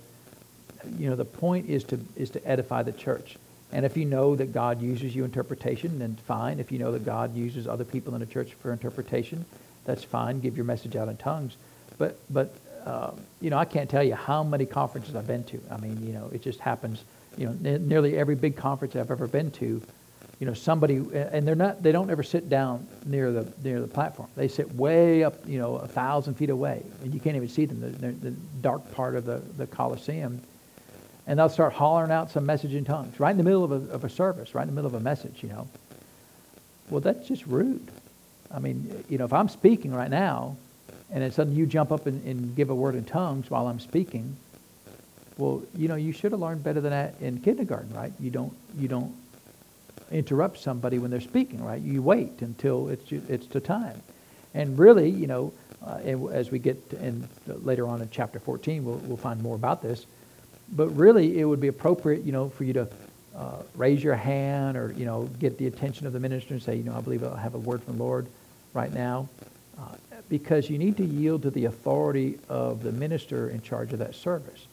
you know the point is to is to edify the church. And if you know that God uses you interpretation, then fine. If you know that God uses other people in the church for interpretation, that's fine. Give your message out in tongues. But but um, you know, I can't tell you how many conferences I've been to. I mean, you know, it just happens. You know, n- nearly every big conference I've ever been to, you know, somebody, and they're not, they don't ever sit down near the near the platform. They sit way up, you know, a thousand feet away, and you can't even see them. They're, the dark part of the the Coliseum, and they'll start hollering out some message in tongues right in the middle of a, of a service, right in the middle of a message, you know. Well, that's just rude. I mean, you know, if I'm speaking right now, and then suddenly you jump up and, and give a word in tongues while I'm speaking, well, you know, you should have learned better than that in kindergarten, right? You don't you don't interrupt somebody when they're speaking, right? You wait until it's it's the time. And really, you know, uh, as we get in later on in chapter 14, we'll, we'll find more about this. But really, it would be appropriate, you know, for you to uh, raise your hand or, you know, get the attention of the minister and say, you know, I believe I have a word from the Lord right now. Because you need to yield to the authority of the minister in charge of that service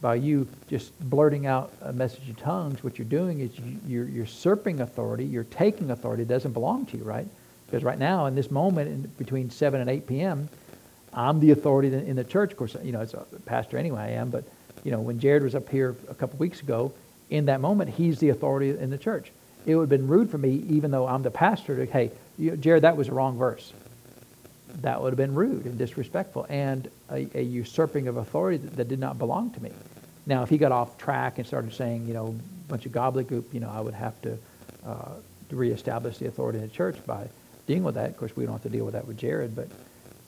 by you just blurting out a message in tongues, what you're doing is you, are usurping authority. You're taking authority that doesn't belong to you, right? Because right now, in this moment, in between 7 and 8 p.m., I'm the authority in the church. Of course, you know, as a pastor anyway, I am. But, you know, when Jared was up here a couple weeks ago, in that moment, he's the authority in the church. It would have been rude for me, even though I'm the pastor, to, hey, you, Jared, that was a wrong verse. That would have been rude and disrespectful and a, a usurping of authority that, that, did not belong to me. Now, if he got off track and started saying, you know, a bunch of gobbledygook, you know, I would have to, uh, reestablish the authority in the church by dealing with that. Of course, we don't have to deal with that with Jared, but,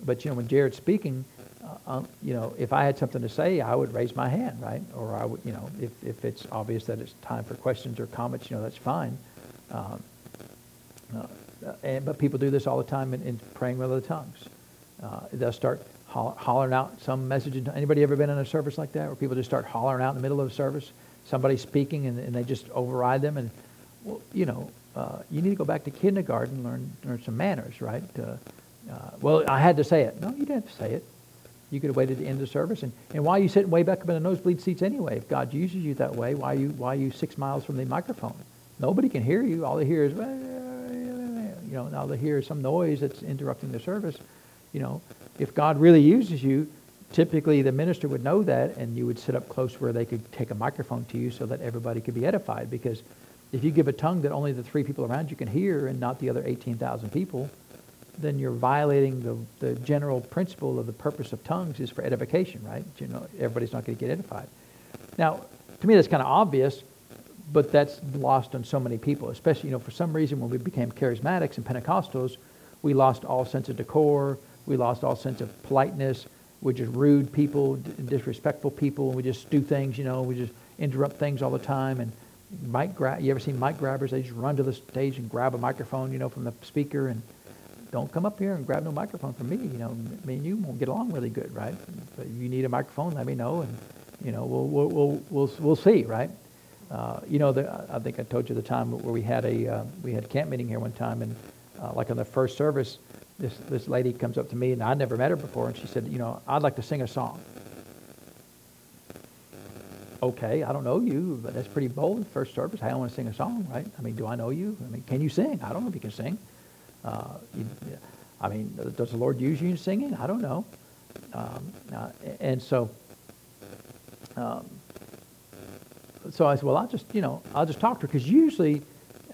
but you know, when Jared's speaking, uh, um, you know, if I had something to say, I would raise my hand, right? Or I would, you know, if, if it's obvious that it's time for questions or comments, you know, that's fine. Um, uh, and, but people do this all the time in, in praying with other tongues. Uh, they'll start hollering out some message. Anybody ever been in a service like that where people just start hollering out in the middle of a service? Somebody's speaking and, and they just override them. And, well, you know, uh, you need to go back to kindergarten and learn, learn some manners, right? Uh, uh, well, I had to say it. No, you didn't have to say it. You could have waited to end the service. And, and why are you sitting way back up in the nosebleed seats anyway? If God uses you that way, why are you, why are you six miles from the microphone? Nobody can hear you. All they hear is, you know, all they hear some noise that's interrupting the service. You know, if God really uses you, typically the minister would know that and you would sit up close where they could take a microphone to you so that everybody could be edified. Because if you give a tongue that only the three people around you can hear and not the other 18,000 people, then you're violating the, the general principle of the purpose of tongues is for edification, right? You know, everybody's not going to get edified. Now, to me, that's kind of obvious, but that's lost on so many people, especially, you know, for some reason when we became charismatics and Pentecostals, we lost all sense of decor, we lost all sense of politeness. We're just rude people, disrespectful people. We just do things, you know, we just interrupt things all the time. And mic grab, you ever seen mic grabbers? They just run to the stage and grab a microphone, you know, from the speaker and don't come up here and grab no microphone from me. You know, me and you won't get along really good, right? But if you need a microphone, let me know, and you know, we'll we'll we'll we'll, we'll see, right? Uh, you know, the, I think I told you the time where we had a uh, we had camp meeting here one time, and uh, like on the first service, this, this lady comes up to me, and I'd never met her before, and she said, you know, I'd like to sing a song. Okay, I don't know you, but that's pretty bold. First service, hey, I want to sing a song, right? I mean, do I know you? I mean, can you sing? I don't know if you can sing. Uh, you, I mean, does the Lord use you in singing? I don't know. Um, uh, and so, um, so I said, well, I'll just, you know, I'll just talk to her because usually,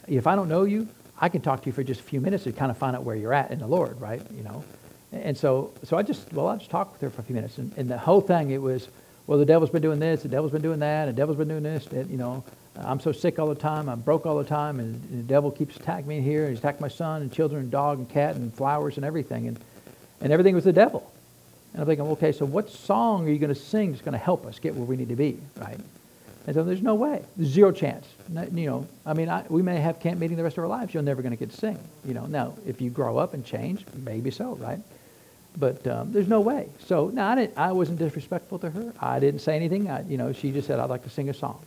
if I don't know you, I can talk to you for just a few minutes to kind of find out where you're at in the Lord, right? You know, and so so I just well I just talked with her for a few minutes, and, and the whole thing it was well the devil's been doing this, the devil's been doing that, the devil's been doing this, and, you know. I'm so sick all the time. I'm broke all the time, and, and the devil keeps attacking me here. And he's attacking my son and children and dog and cat and flowers and everything, and and everything was the devil. And I'm thinking, okay, so what song are you going to sing that's going to help us get where we need to be, right? And so there's no way, zero chance. You know, I mean, I, we may have camp meeting the rest of our lives. You're never going to get to sing. You know, now if you grow up and change, maybe so, right? But um, there's no way. So now I, didn't, I wasn't disrespectful to her. I didn't say anything. I, you know, she just said I'd like to sing a song,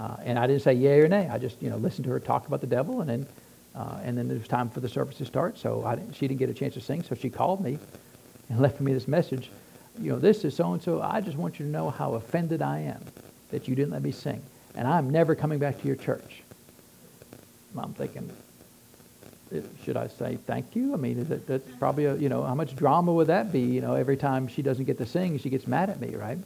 uh, and I didn't say yay or nay. I just you know listened to her talk about the devil, and then uh, and then it was time for the service to start. So I didn't, she didn't get a chance to sing. So she called me and <laughs> left me this message. You know, this is so and so. I just want you to know how offended I am that you didn't let me sing. And I'm never coming back to your church. I'm thinking, should I say thank you? I mean, is it, that's probably, a, you know, how much drama would that be? You know, every time she doesn't get to sing, she gets mad at me, right?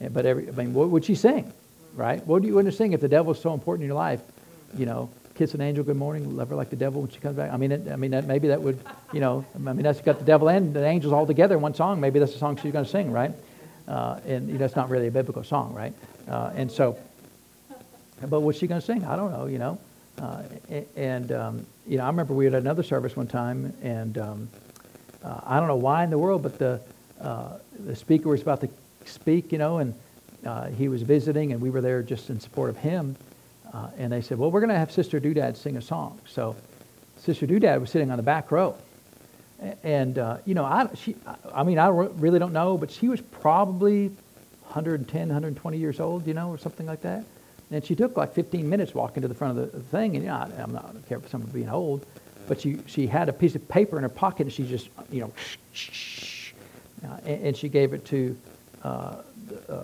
But every, I mean, what would she sing, right? What do you want to sing if the devil's so important in your life? You know, kiss an angel good morning, love her like the devil when she comes back. I mean, it, I mean, that, maybe that would, you know, I mean, that's got the devil and the angels all together in one song. Maybe that's the song she's going to sing, right? Uh, and you know, that's not really a biblical song, right? Uh, and so, but what's she going to sing? I don't know, you know. Uh, and um, you know, I remember we had another service one time, and um, uh, I don't know why in the world, but the uh, the speaker was about to speak, you know, and uh, he was visiting, and we were there just in support of him. Uh, and they said, "Well, we're going to have Sister Doodad sing a song." So, Sister Doodad was sitting on the back row, and you know, I she, I mean, I really don't know, but she was probably 110, 120 years old, you know, or something like that. And she took like 15 minutes walking to the front of the thing, and you know, I, am not care for someone being old, but she she had a piece of paper in her pocket, and she just you know, uh, and, and, she gave it to uh, uh,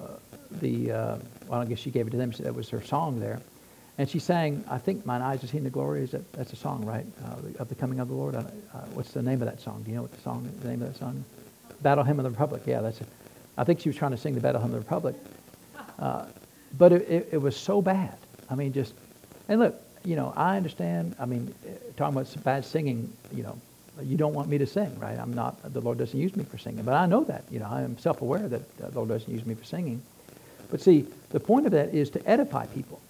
the uh, well, I guess she gave it to them. That was her song there, and she sang. I think "Mine Eyes Have Seen the Glory." Is that that's a song, right? Uh, of the coming of the Lord. What's the name of that song? Do you know what the song? The name of that song? Battle Hymn of the Republic. Yeah, that's. it. I think she was trying to sing the Battle Hymn of the Republic. Uh, but it, it, it, was so bad. I mean, just, and look, you know, I understand. I mean, eh, talking about bad singing, you know, you don't want me to sing, right? I'm not, the Lord doesn't use me for singing. But I know that, you know, I am self aware that uh, the Lord doesn't use me for singing. But see, the point of that is to edify people.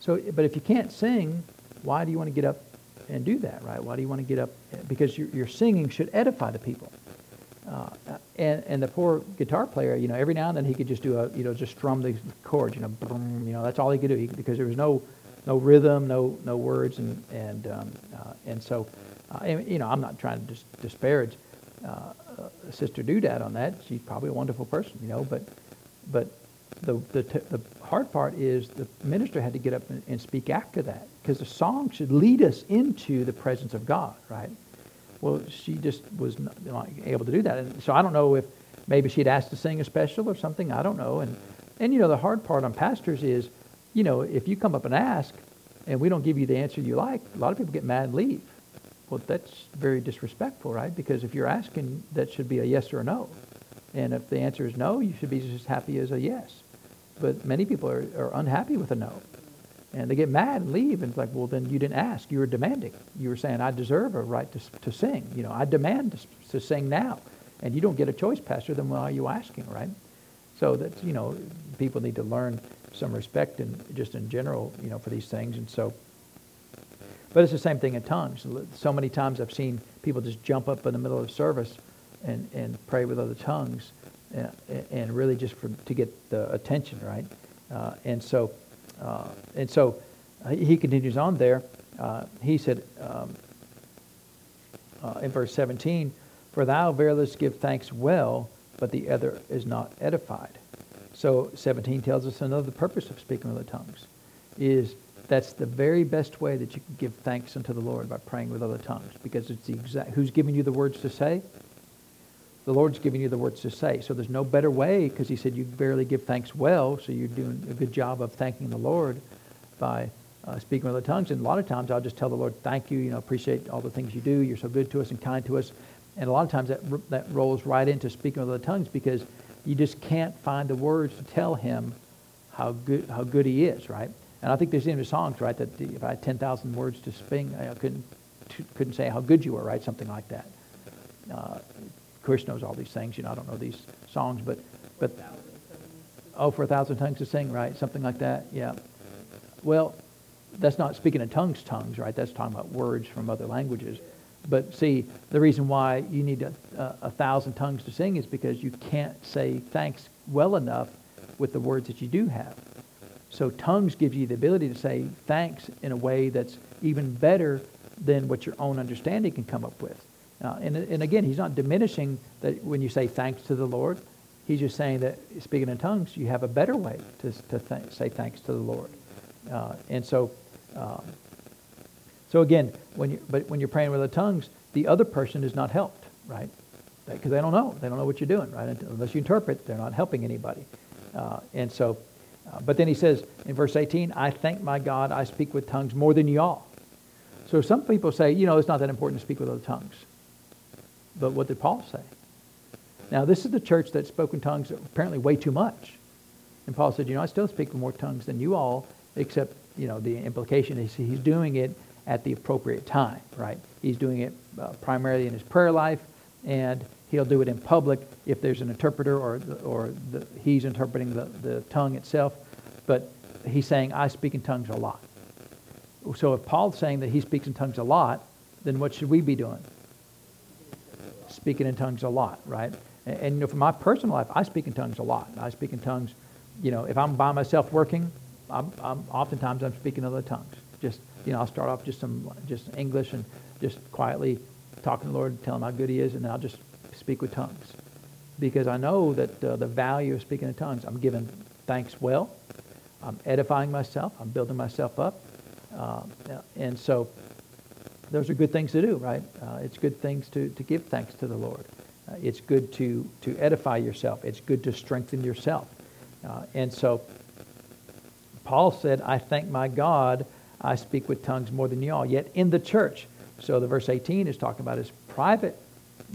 So, but if you can't sing, why do you want to get up and do that, right? Why do you want to get up? Eh, because your, your singing should edify the people. Uh, and, and the poor guitar player, you know, every now and then he could just do a, you know, just strum the chords, you know, boom, you know, that's all he could do he, because there was no, no rhythm, no, no words, and and um, uh, and so, uh, and, you know, I'm not trying to dis- disparage uh, Sister Doodad on that. She's probably a wonderful person, you know, but but the the t- the hard part is the minister had to get up and, and speak after that because the song should lead us into the presence of God, right? Well, she just was not able to do that. And so I don't know if maybe she'd asked to sing a special or something. I don't know. And, and you know, the hard part on pastors is, you know, if you come up and ask and we don't give you the answer you like, a lot of people get mad and leave. Well, that's very disrespectful, right? Because if you're asking, that should be a yes or a no. And if the answer is no, you should be just as happy as a yes. But many people are, are unhappy with a no. And they get mad and leave. And it's like, well, then you didn't ask. You were demanding. You were saying, I deserve a right to, to sing. You know, I demand to, to sing now. And you don't get a choice, Pastor, then why are you asking, right? So that's, you know, people need to learn some respect and just in general, you know, for these things. And so, but it's the same thing in tongues. So many times I've seen people just jump up in the middle of service and, and pray with other tongues and, and really just for, to get the attention, right? Uh, and so, uh, and so uh, he continues on there. Uh, he said um, uh, in verse 17, For thou verily give thanks well, but the other is not edified. So 17 tells us another purpose of speaking with other tongues is that's the very best way that you can give thanks unto the Lord by praying with other tongues because it's the exact who's giving you the words to say the Lord's giving you the words to say. So there's no better way because he said you barely give thanks well, so you're doing a good job of thanking the Lord by uh, speaking with other tongues. And a lot of times I'll just tell the Lord, thank you, you know, appreciate all the things you do. You're so good to us and kind to us. And a lot of times that, that rolls right into speaking with other tongues because you just can't find the words to tell him how good, how good he is, right? And I think there's even songs, right, that if I had 10,000 words to sing, I couldn't, couldn't say how good you are, right? Something like that. Uh, Chris knows all these things. You know, I don't know these songs, but but oh, for a thousand tongues to sing, right? Something like that. Yeah. Well, that's not speaking in tongues, tongues, right? That's talking about words from other languages. But see, the reason why you need a, a, a thousand tongues to sing is because you can't say thanks well enough with the words that you do have. So tongues gives you the ability to say thanks in a way that's even better than what your own understanding can come up with. Uh, and, and again, he's not diminishing that when you say thanks to the Lord. He's just saying that speaking in tongues, you have a better way to, to th- say thanks to the Lord. Uh, and so, um, so again, when you, but when you're praying with the tongues, the other person is not helped, right? Because they don't know. They don't know what you're doing, right? Unless you interpret, they're not helping anybody. Uh, and so, uh, but then he says in verse 18, I thank my God I speak with tongues more than y'all. So some people say, you know, it's not that important to speak with other tongues. But what did Paul say? Now, this is the church that spoke in tongues apparently way too much. And Paul said, you know, I still speak more tongues than you all, except, you know, the implication is he's doing it at the appropriate time, right? He's doing it uh, primarily in his prayer life, and he'll do it in public if there's an interpreter or, or the, he's interpreting the, the tongue itself. But he's saying, I speak in tongues a lot. So if Paul's saying that he speaks in tongues a lot, then what should we be doing? Speaking in tongues a lot, right? And, and you know, for my personal life, I speak in tongues a lot. I speak in tongues, you know, if I'm by myself working, I'm, I'm oftentimes I'm speaking other tongues. Just you know, I'll start off just some just English and just quietly talking to the Lord, telling him how good He is, and then I'll just speak with tongues because I know that uh, the value of speaking in tongues. I'm giving thanks well. I'm edifying myself. I'm building myself up, uh, and so those are good things to do, right? Uh, it's good things to, to give thanks to the Lord. Uh, it's good to to edify yourself. It's good to strengthen yourself, uh, and so Paul said, "I thank my God." I speak with tongues more than you all. Yet in the church, so the verse 18 is talking about his private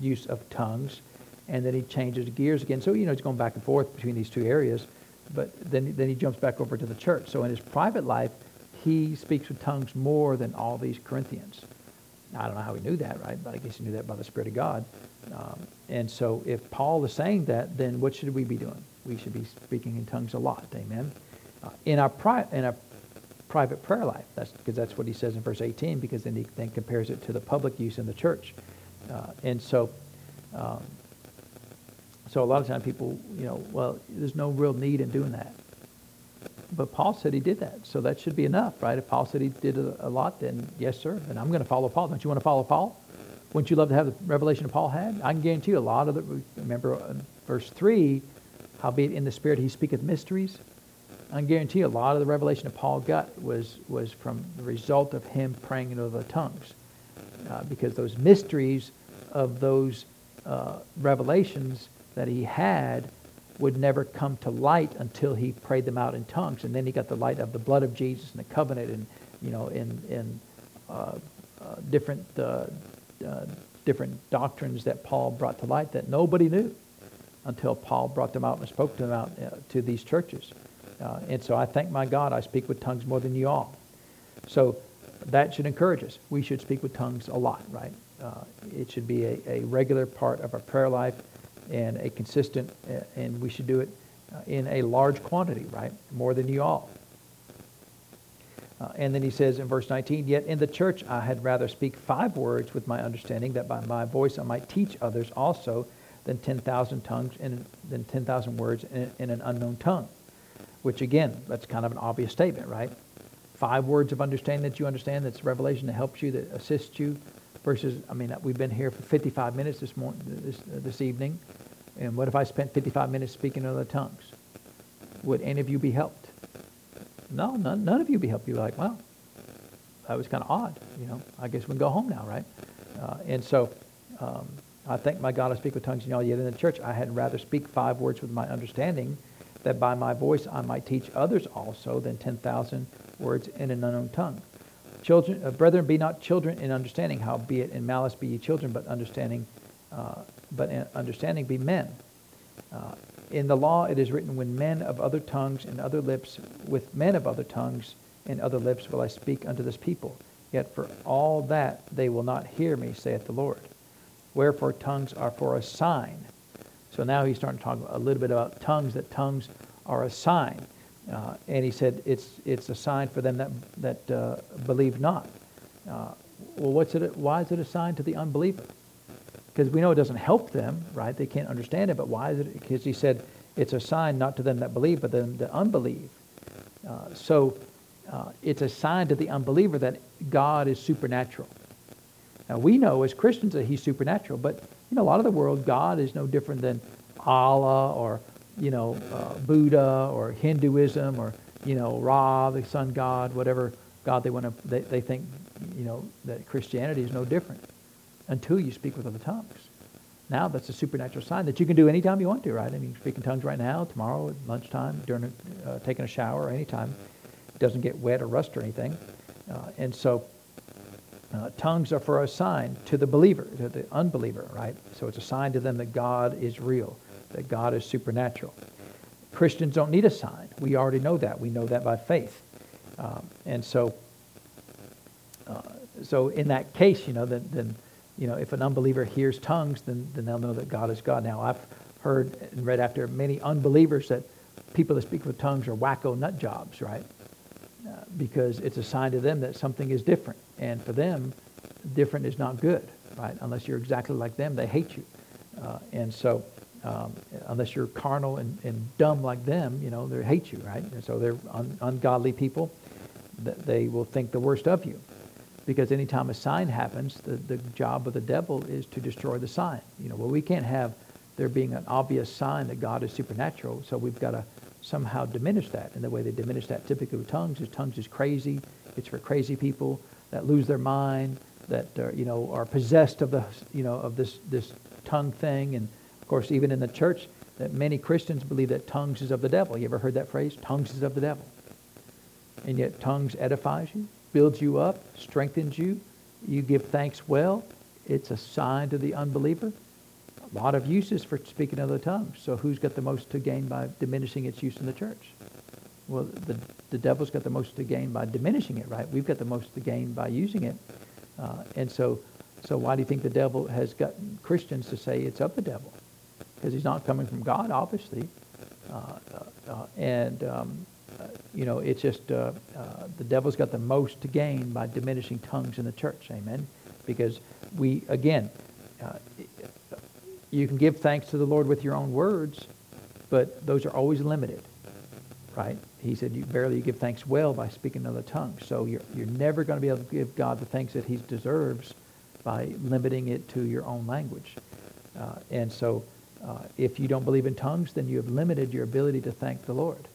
use of tongues, and then he changes gears again. So, you know, he's going back and forth between these two areas, but then, then he jumps back over to the church. So in his private life, he speaks with tongues more than all these Corinthians. I don't know how he knew that, right? But I guess he knew that by the Spirit of God. Um, and so if Paul is saying that, then what should we be doing? We should be speaking in tongues a lot. Amen. Uh, in our in private prayer life. That's because that's what he says in verse 18. Because then he then compares it to the public use in the church, uh, and so. Um, so a lot of times people, you know, well, there's no real need in doing that. But Paul said he did that, so that should be enough, right? If Paul said he did a, a lot, then yes, sir. And I'm going to follow Paul. Don't you want to follow Paul? Wouldn't you love to have the revelation Paul had? I can guarantee you a lot of the. Remember, verse three, howbeit in the spirit he speaketh mysteries. I guarantee you a lot of the revelation that Paul got was, was from the result of him praying in other tongues. Uh, because those mysteries of those uh, revelations that he had would never come to light until he prayed them out in tongues. And then he got the light of the blood of Jesus and the covenant and, you know, in, in uh, uh different, uh, uh, different doctrines that Paul brought to light that nobody knew until Paul brought them out and spoke to them out to these churches. Uh, and so I thank my God I speak with tongues more than you all. So that should encourage us. We should speak with tongues a lot, right? Uh, it should be a, a, regular part of our prayer life and a consistent, uh, and we should do it uh, in a large quantity, right? More than you all. Uh, and then he says in verse 19, Yet in the church I had rather speak five words with my understanding, that by my voice I might teach others also, than 10,000 tongues and than 10,000 words in, in an unknown tongue which again, that's kind of an obvious statement, right? Five words of understanding that you understand, that's revelation that helps you, that assists you, versus, I mean, we've been here for 55 minutes this morning, this, uh, this evening, and what if I spent 55 minutes speaking in other tongues? Would any of you be helped? No, none, none of you be helped. You're like, well, that was kind of odd. You know, I guess we can go home now, right? Uh, and so um, I thank my God I speak with tongues in y'all, yet in the church I had rather speak five words with my understanding that by my voice I might teach others also than 10,000 words in an unknown tongue. Children, uh, brethren, be not children in understanding, howbeit in malice be ye children, but understanding, uh, but in understanding be men. Uh, in the law it is written, when men of other tongues and other lips, with men of other tongues and other lips will I speak unto this people. Yet for all that they will not hear me, saith the Lord. Wherefore tongues are for a sign so now he's starting to talk a little bit about tongues, that tongues are a sign. Uh, and he said it's, it's a sign for them that, that uh, believe not. Uh, well, what's it, why is it a sign to the unbeliever? Because we know it doesn't help them, right? They can't understand it, but why is it? Because he said it's a sign not to them that believe, but them that unbelieve. Uh, so uh, it's a sign to the unbeliever that God is supernatural. Now we know as Christians that he's supernatural, but you know, a lot of the world, God is no different than Allah or, you know, uh, Buddha or Hinduism or, you know, Ra, the sun god, whatever God they want to, they, they think, you know, that Christianity is no different until you speak with other tongues. Now that's a supernatural sign that you can do anytime you want to, right? I mean, you speak in tongues right now, tomorrow, at lunchtime, during a, uh, taking a shower, anytime. It doesn't get wet or rust or anything. Uh, and so uh, tongues are for a sign to the believer, to the unbeliever, right? So it's a sign to them that God is real, that God is supernatural. Christians don't need a sign. We already know that. We know that by faith. Um, and so, uh, so in that case, you know, then, then, you know, if an unbeliever hears tongues, then, then they'll know that God is God. Now, I've heard and read after many unbelievers that people that speak with tongues are wacko nut jobs, right? Uh, because it's a sign to them that something is different. And for them, different is not good, right? Unless you're exactly like them, they hate you. Uh, and so, um, unless you're carnal and, and, dumb like them, you know, they hate you, right? And so they're un- ungodly people. That they will think the worst of you. Because anytime a sign happens, the, the job of the devil is to destroy the sign. You know, well, we can't have there being an obvious sign that God is supernatural, so we've got to somehow diminish that. And the way they diminish that typically with tongues is tongues is crazy. It's for crazy people that lose their mind, that are, you know are possessed of the you know of this this tongue thing. And of course, even in the church, that many Christians believe that tongues is of the devil. You ever heard that phrase? Tongues is of the devil. And yet, tongues edifies you, builds you up, strengthens you. You give thanks well. It's a sign to the unbeliever a lot of uses for speaking other tongues. So who's got the most to gain by diminishing its use in the church? Well, the, the devil's got the most to gain by diminishing it, right? We've got the most to gain by using it. Uh, and so, so why do you think the devil has gotten Christians to say it's of the devil? Because he's not coming from God, obviously. Uh, uh, uh and, um, you know, it's just uh, the devil's got the most to gain by diminishing tongues in the church. Amen? Because we, again, you can give thanks to the Lord with your own words, but those are always limited, right? He said, you barely give thanks well by speaking another tongue. So you're, you're never going to be able to give God the thanks that he deserves by limiting it to your own language. Uh, and so uh, if you don't believe in tongues, then you have limited your ability to thank the Lord.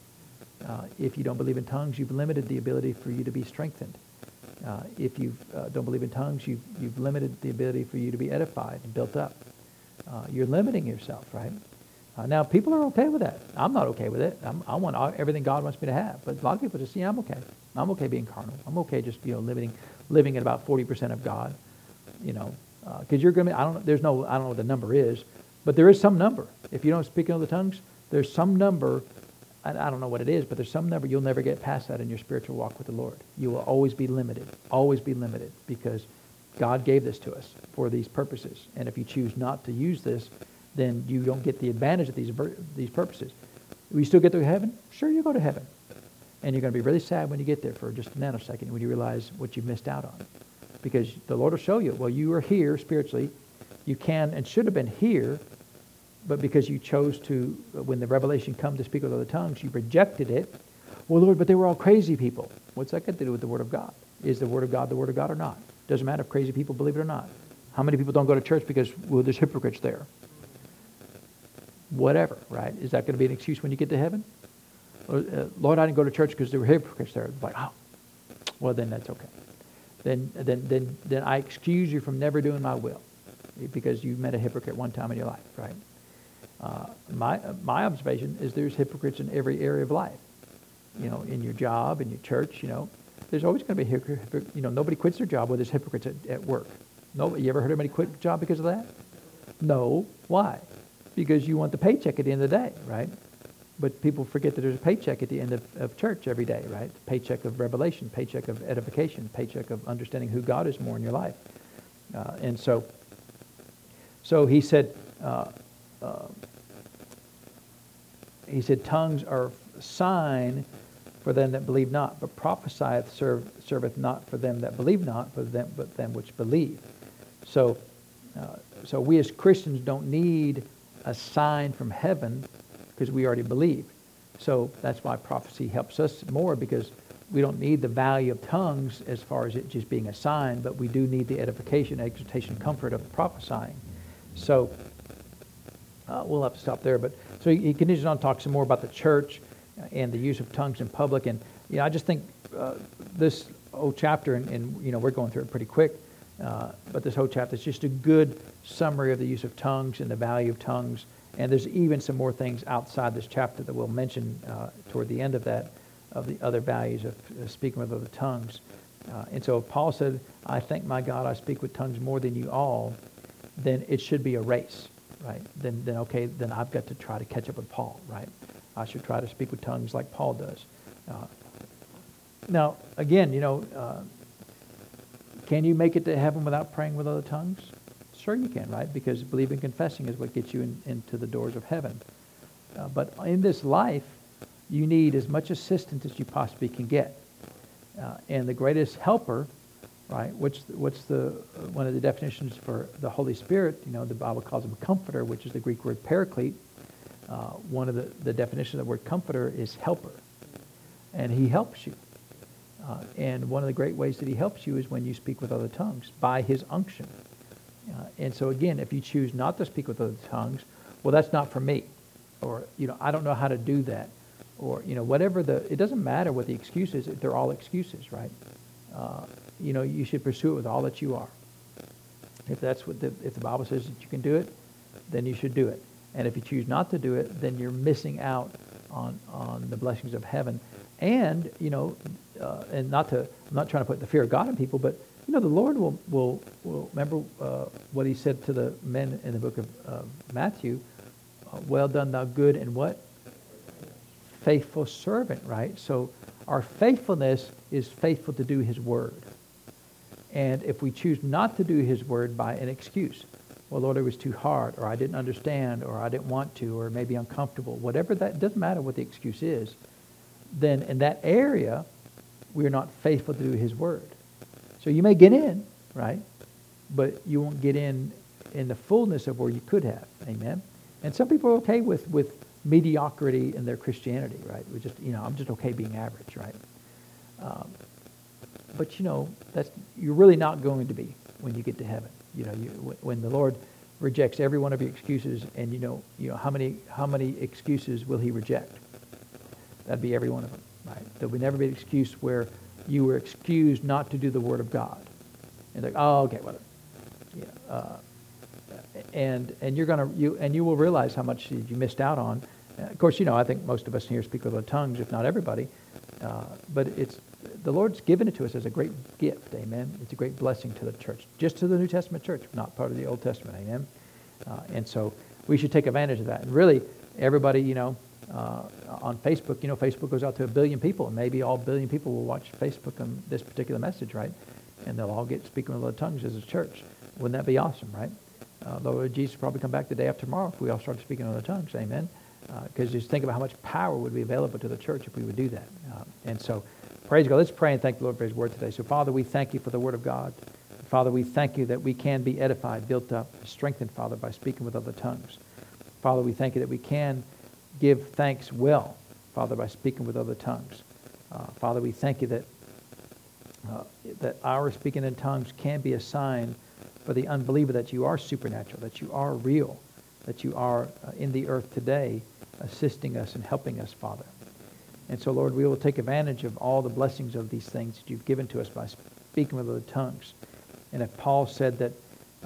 Uh, if you don't believe in tongues, you've limited the ability for you to be strengthened. Uh, if you uh, don't believe in tongues, you've, you've limited the ability for you to be edified and built up uh, you're limiting yourself, right? Uh, now, people are okay with that. I'm not okay with it. I'm, i want everything God wants me to have. But a lot of people just, yeah, I'm okay. I'm okay being carnal. I'm okay just, you know, living, living at about 40% of God, you know. Because uh, you're going to, I don't there's no, I don't know what the number is, but there is some number. If you don't speak in other tongues, there's some number, I, I don't know what it is, but there's some number, you'll never get past that in your spiritual walk with the Lord. You will always be limited, always be limited, because God gave this to us for these purposes. And if you choose not to use this, then you don't get the advantage of these, these purposes. Will you still get to heaven? Sure, you go to heaven. And you're going to be really sad when you get there for just a nanosecond when you realize what you've missed out on. Because the Lord will show you, well, you are here spiritually. You can and should have been here, but because you chose to, when the revelation come to speak with other tongues, you rejected it. Well, Lord, but they were all crazy people. What's that got to do with the Word of God? Is the Word of God the Word of God or not? Doesn't matter if crazy people believe it or not. How many people don't go to church because, well, there's hypocrites there? Whatever, right? Is that going to be an excuse when you get to heaven? Uh, Lord, I didn't go to church because there were hypocrites there. Like, oh, well, then that's okay. Then, then, then, then I excuse you from never doing my will because you met a hypocrite one time in your life, right? Uh, my, my observation is there's hypocrites in every area of life. You know, in your job, in your church, you know, there's always going to be hypocrites. You know, nobody quits their job where there's hypocrites at, at work. No, you ever heard anybody quit a job because of that? No. Why? Because you want the paycheck at the end of the day, right? But people forget that there's a paycheck at the end of, of church every day, right? Paycheck of revelation, paycheck of edification, paycheck of understanding who God is more in your life. Uh, and so, so he said, uh, uh, he said, tongues are a sign for them that believe not, but prophesieth serve, serveth not for them that believe not, but them, but them which believe. So, uh, so we as Christians don't need a sign from heaven because we already believe. So that's why prophecy helps us more because we don't need the value of tongues as far as it just being a sign, but we do need the edification, exhortation, comfort of prophesying. So uh, we'll have to stop there. But so he, he continues on to talk some more about the church and the use of tongues in public. And you know, I just think uh, this whole chapter, and, and, you know, we're going through it pretty quick, uh, but this whole chapter is just a good summary of the use of tongues and the value of tongues. And there's even some more things outside this chapter that we'll mention uh, toward the end of that, of the other values of speaking with other tongues. Uh, and so Paul said, I thank my God I speak with tongues more than you all, then it should be a race, right? Then, then okay, then I've got to try to catch up with Paul, right? I should try to speak with tongues like Paul does. Uh, now, again, you know, uh, can you make it to heaven without praying with other tongues? Sure you can, right? Because believing confessing is what gets you in, into the doors of heaven. Uh, but in this life, you need as much assistance as you possibly can get. Uh, and the greatest helper, right? What's the, what's the one of the definitions for the Holy Spirit? You know, the Bible calls him a comforter, which is the Greek word paraclete. Uh, one of the, the definitions of the word comforter is helper, and he helps you. Uh, and one of the great ways that he helps you is when you speak with other tongues by his unction. Uh, and so again, if you choose not to speak with other tongues, well, that's not for me, or you know, I don't know how to do that, or you know, whatever the. It doesn't matter what the excuse is; they're all excuses, right? You know, you should pursue it with all that you are. If that's what the, if the Bible says that you can do it, then you should do it. And if you choose not to do it, then you're missing out on on the blessings of heaven. And you know, uh, and not to, I'm not trying to put the fear of God in people, but you know, the Lord will, will, will remember uh, what he said to the men in the book of uh, Matthew, well done thou good and what? Faithful servant, right? So our faithfulness is faithful to do his word. And if we choose not to do his word by an excuse, well, Lord, it was too hard, or I didn't understand, or I didn't want to, or maybe uncomfortable, whatever that, doesn't matter what the excuse is, then in that area, we are not faithful to do his word. So you may get in, right? But you won't get in in the fullness of where you could have. Amen. And some people are okay with, with mediocrity in their Christianity, right? We just, you know, I'm just okay being average, right? Um, but you know, that's you're really not going to be when you get to heaven. You know, you, when the Lord rejects every one of your excuses, and you know, you know how many how many excuses will He reject? That'd be every one of them. Right? There would never be an excuse where you were excused not to do the Word of God. And like, oh, okay, whatever. Yeah, uh, and and you're gonna you and you will realize how much you missed out on. Uh, of course, you know I think most of us here speak with our tongues, if not everybody. Uh, but it's the Lord's given it to us as a great gift. Amen. It's a great blessing to the church, just to the New Testament church, not part of the Old Testament. Amen. Uh, and so we should take advantage of that. And really, everybody, you know, uh, on Facebook, you know, Facebook goes out to a billion people, and maybe all billion people will watch Facebook on this particular message, right? And they'll all get speaking with other tongues as a church. Wouldn't that be awesome, right? Uh, Lord Jesus probably come back the day after tomorrow if we all started speaking in other tongues. Amen. Because uh, just think about how much power would be available to the church if we would do that. Uh, and so, praise God. Let's pray and thank the Lord for His word today. So, Father, we thank you for the word of God. Father, we thank you that we can be edified, built up, strengthened, Father, by speaking with other tongues. Father, we thank you that we can give thanks well, Father, by speaking with other tongues. Uh, Father, we thank you that, uh, that our speaking in tongues can be a sign for the unbeliever that you are supernatural, that you are real, that you are uh, in the earth today assisting us and helping us, Father. And so, Lord, we will take advantage of all the blessings of these things that you've given to us by speaking with other tongues. And if Paul said that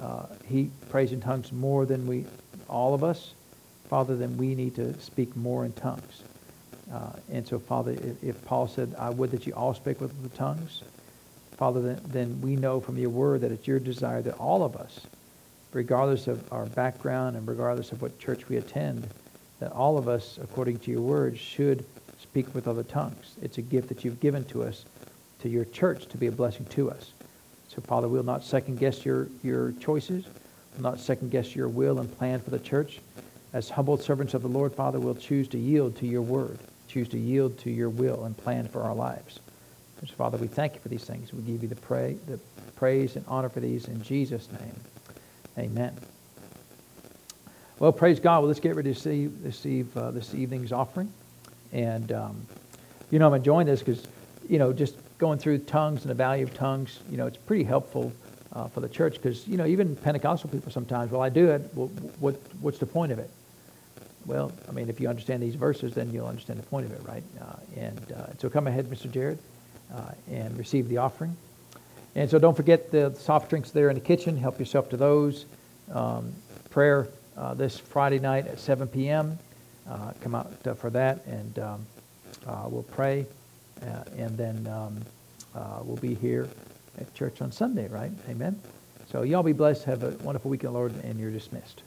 uh, he prays in tongues more than we, all of us, Father, then we need to speak more in tongues. Uh, and so, Father, if, if, Paul said, I would that you all speak with the tongues, Father, then, then we know from your word that it's your desire that all of us, regardless of our background and regardless of what church we attend, that all of us, according to your word, should speak with other tongues. It's a gift that you've given to us, to your church, to be a blessing to us. So, Father, we'll not second guess your, your choices, we'll not second guess your will and plan for the church as humble servants of the Lord, Father, we'll choose to yield to your word, choose to yield to your will and plan for our lives. So, Father, we thank you for these things. We give you the, pray, the praise and honor for these in Jesus' name. Amen. Well, praise God. Well, let's get ready to receive, receive uh, this evening's offering. And, um, you know, I'm enjoying this because, you know, just going through tongues and the value of tongues, you know, it's pretty helpful uh, for the church because, you know, even Pentecostal people sometimes, well, I do it. Well, what, what's the point of it? Well, I mean, if you understand these verses, then you'll understand the point of it, right? Uh, and uh, so come ahead, Mr. Jared, uh, and receive the offering. And so don't forget the soft drinks there in the kitchen. Help yourself to those. Um, prayer uh, this Friday night at 7 p.m. Uh, come out uh, for that, and um, we'll pray, and then um, we'll be here at church on Sunday, right? Amen. So y'all be blessed. Have a wonderful weekend, Lord, and you're dismissed.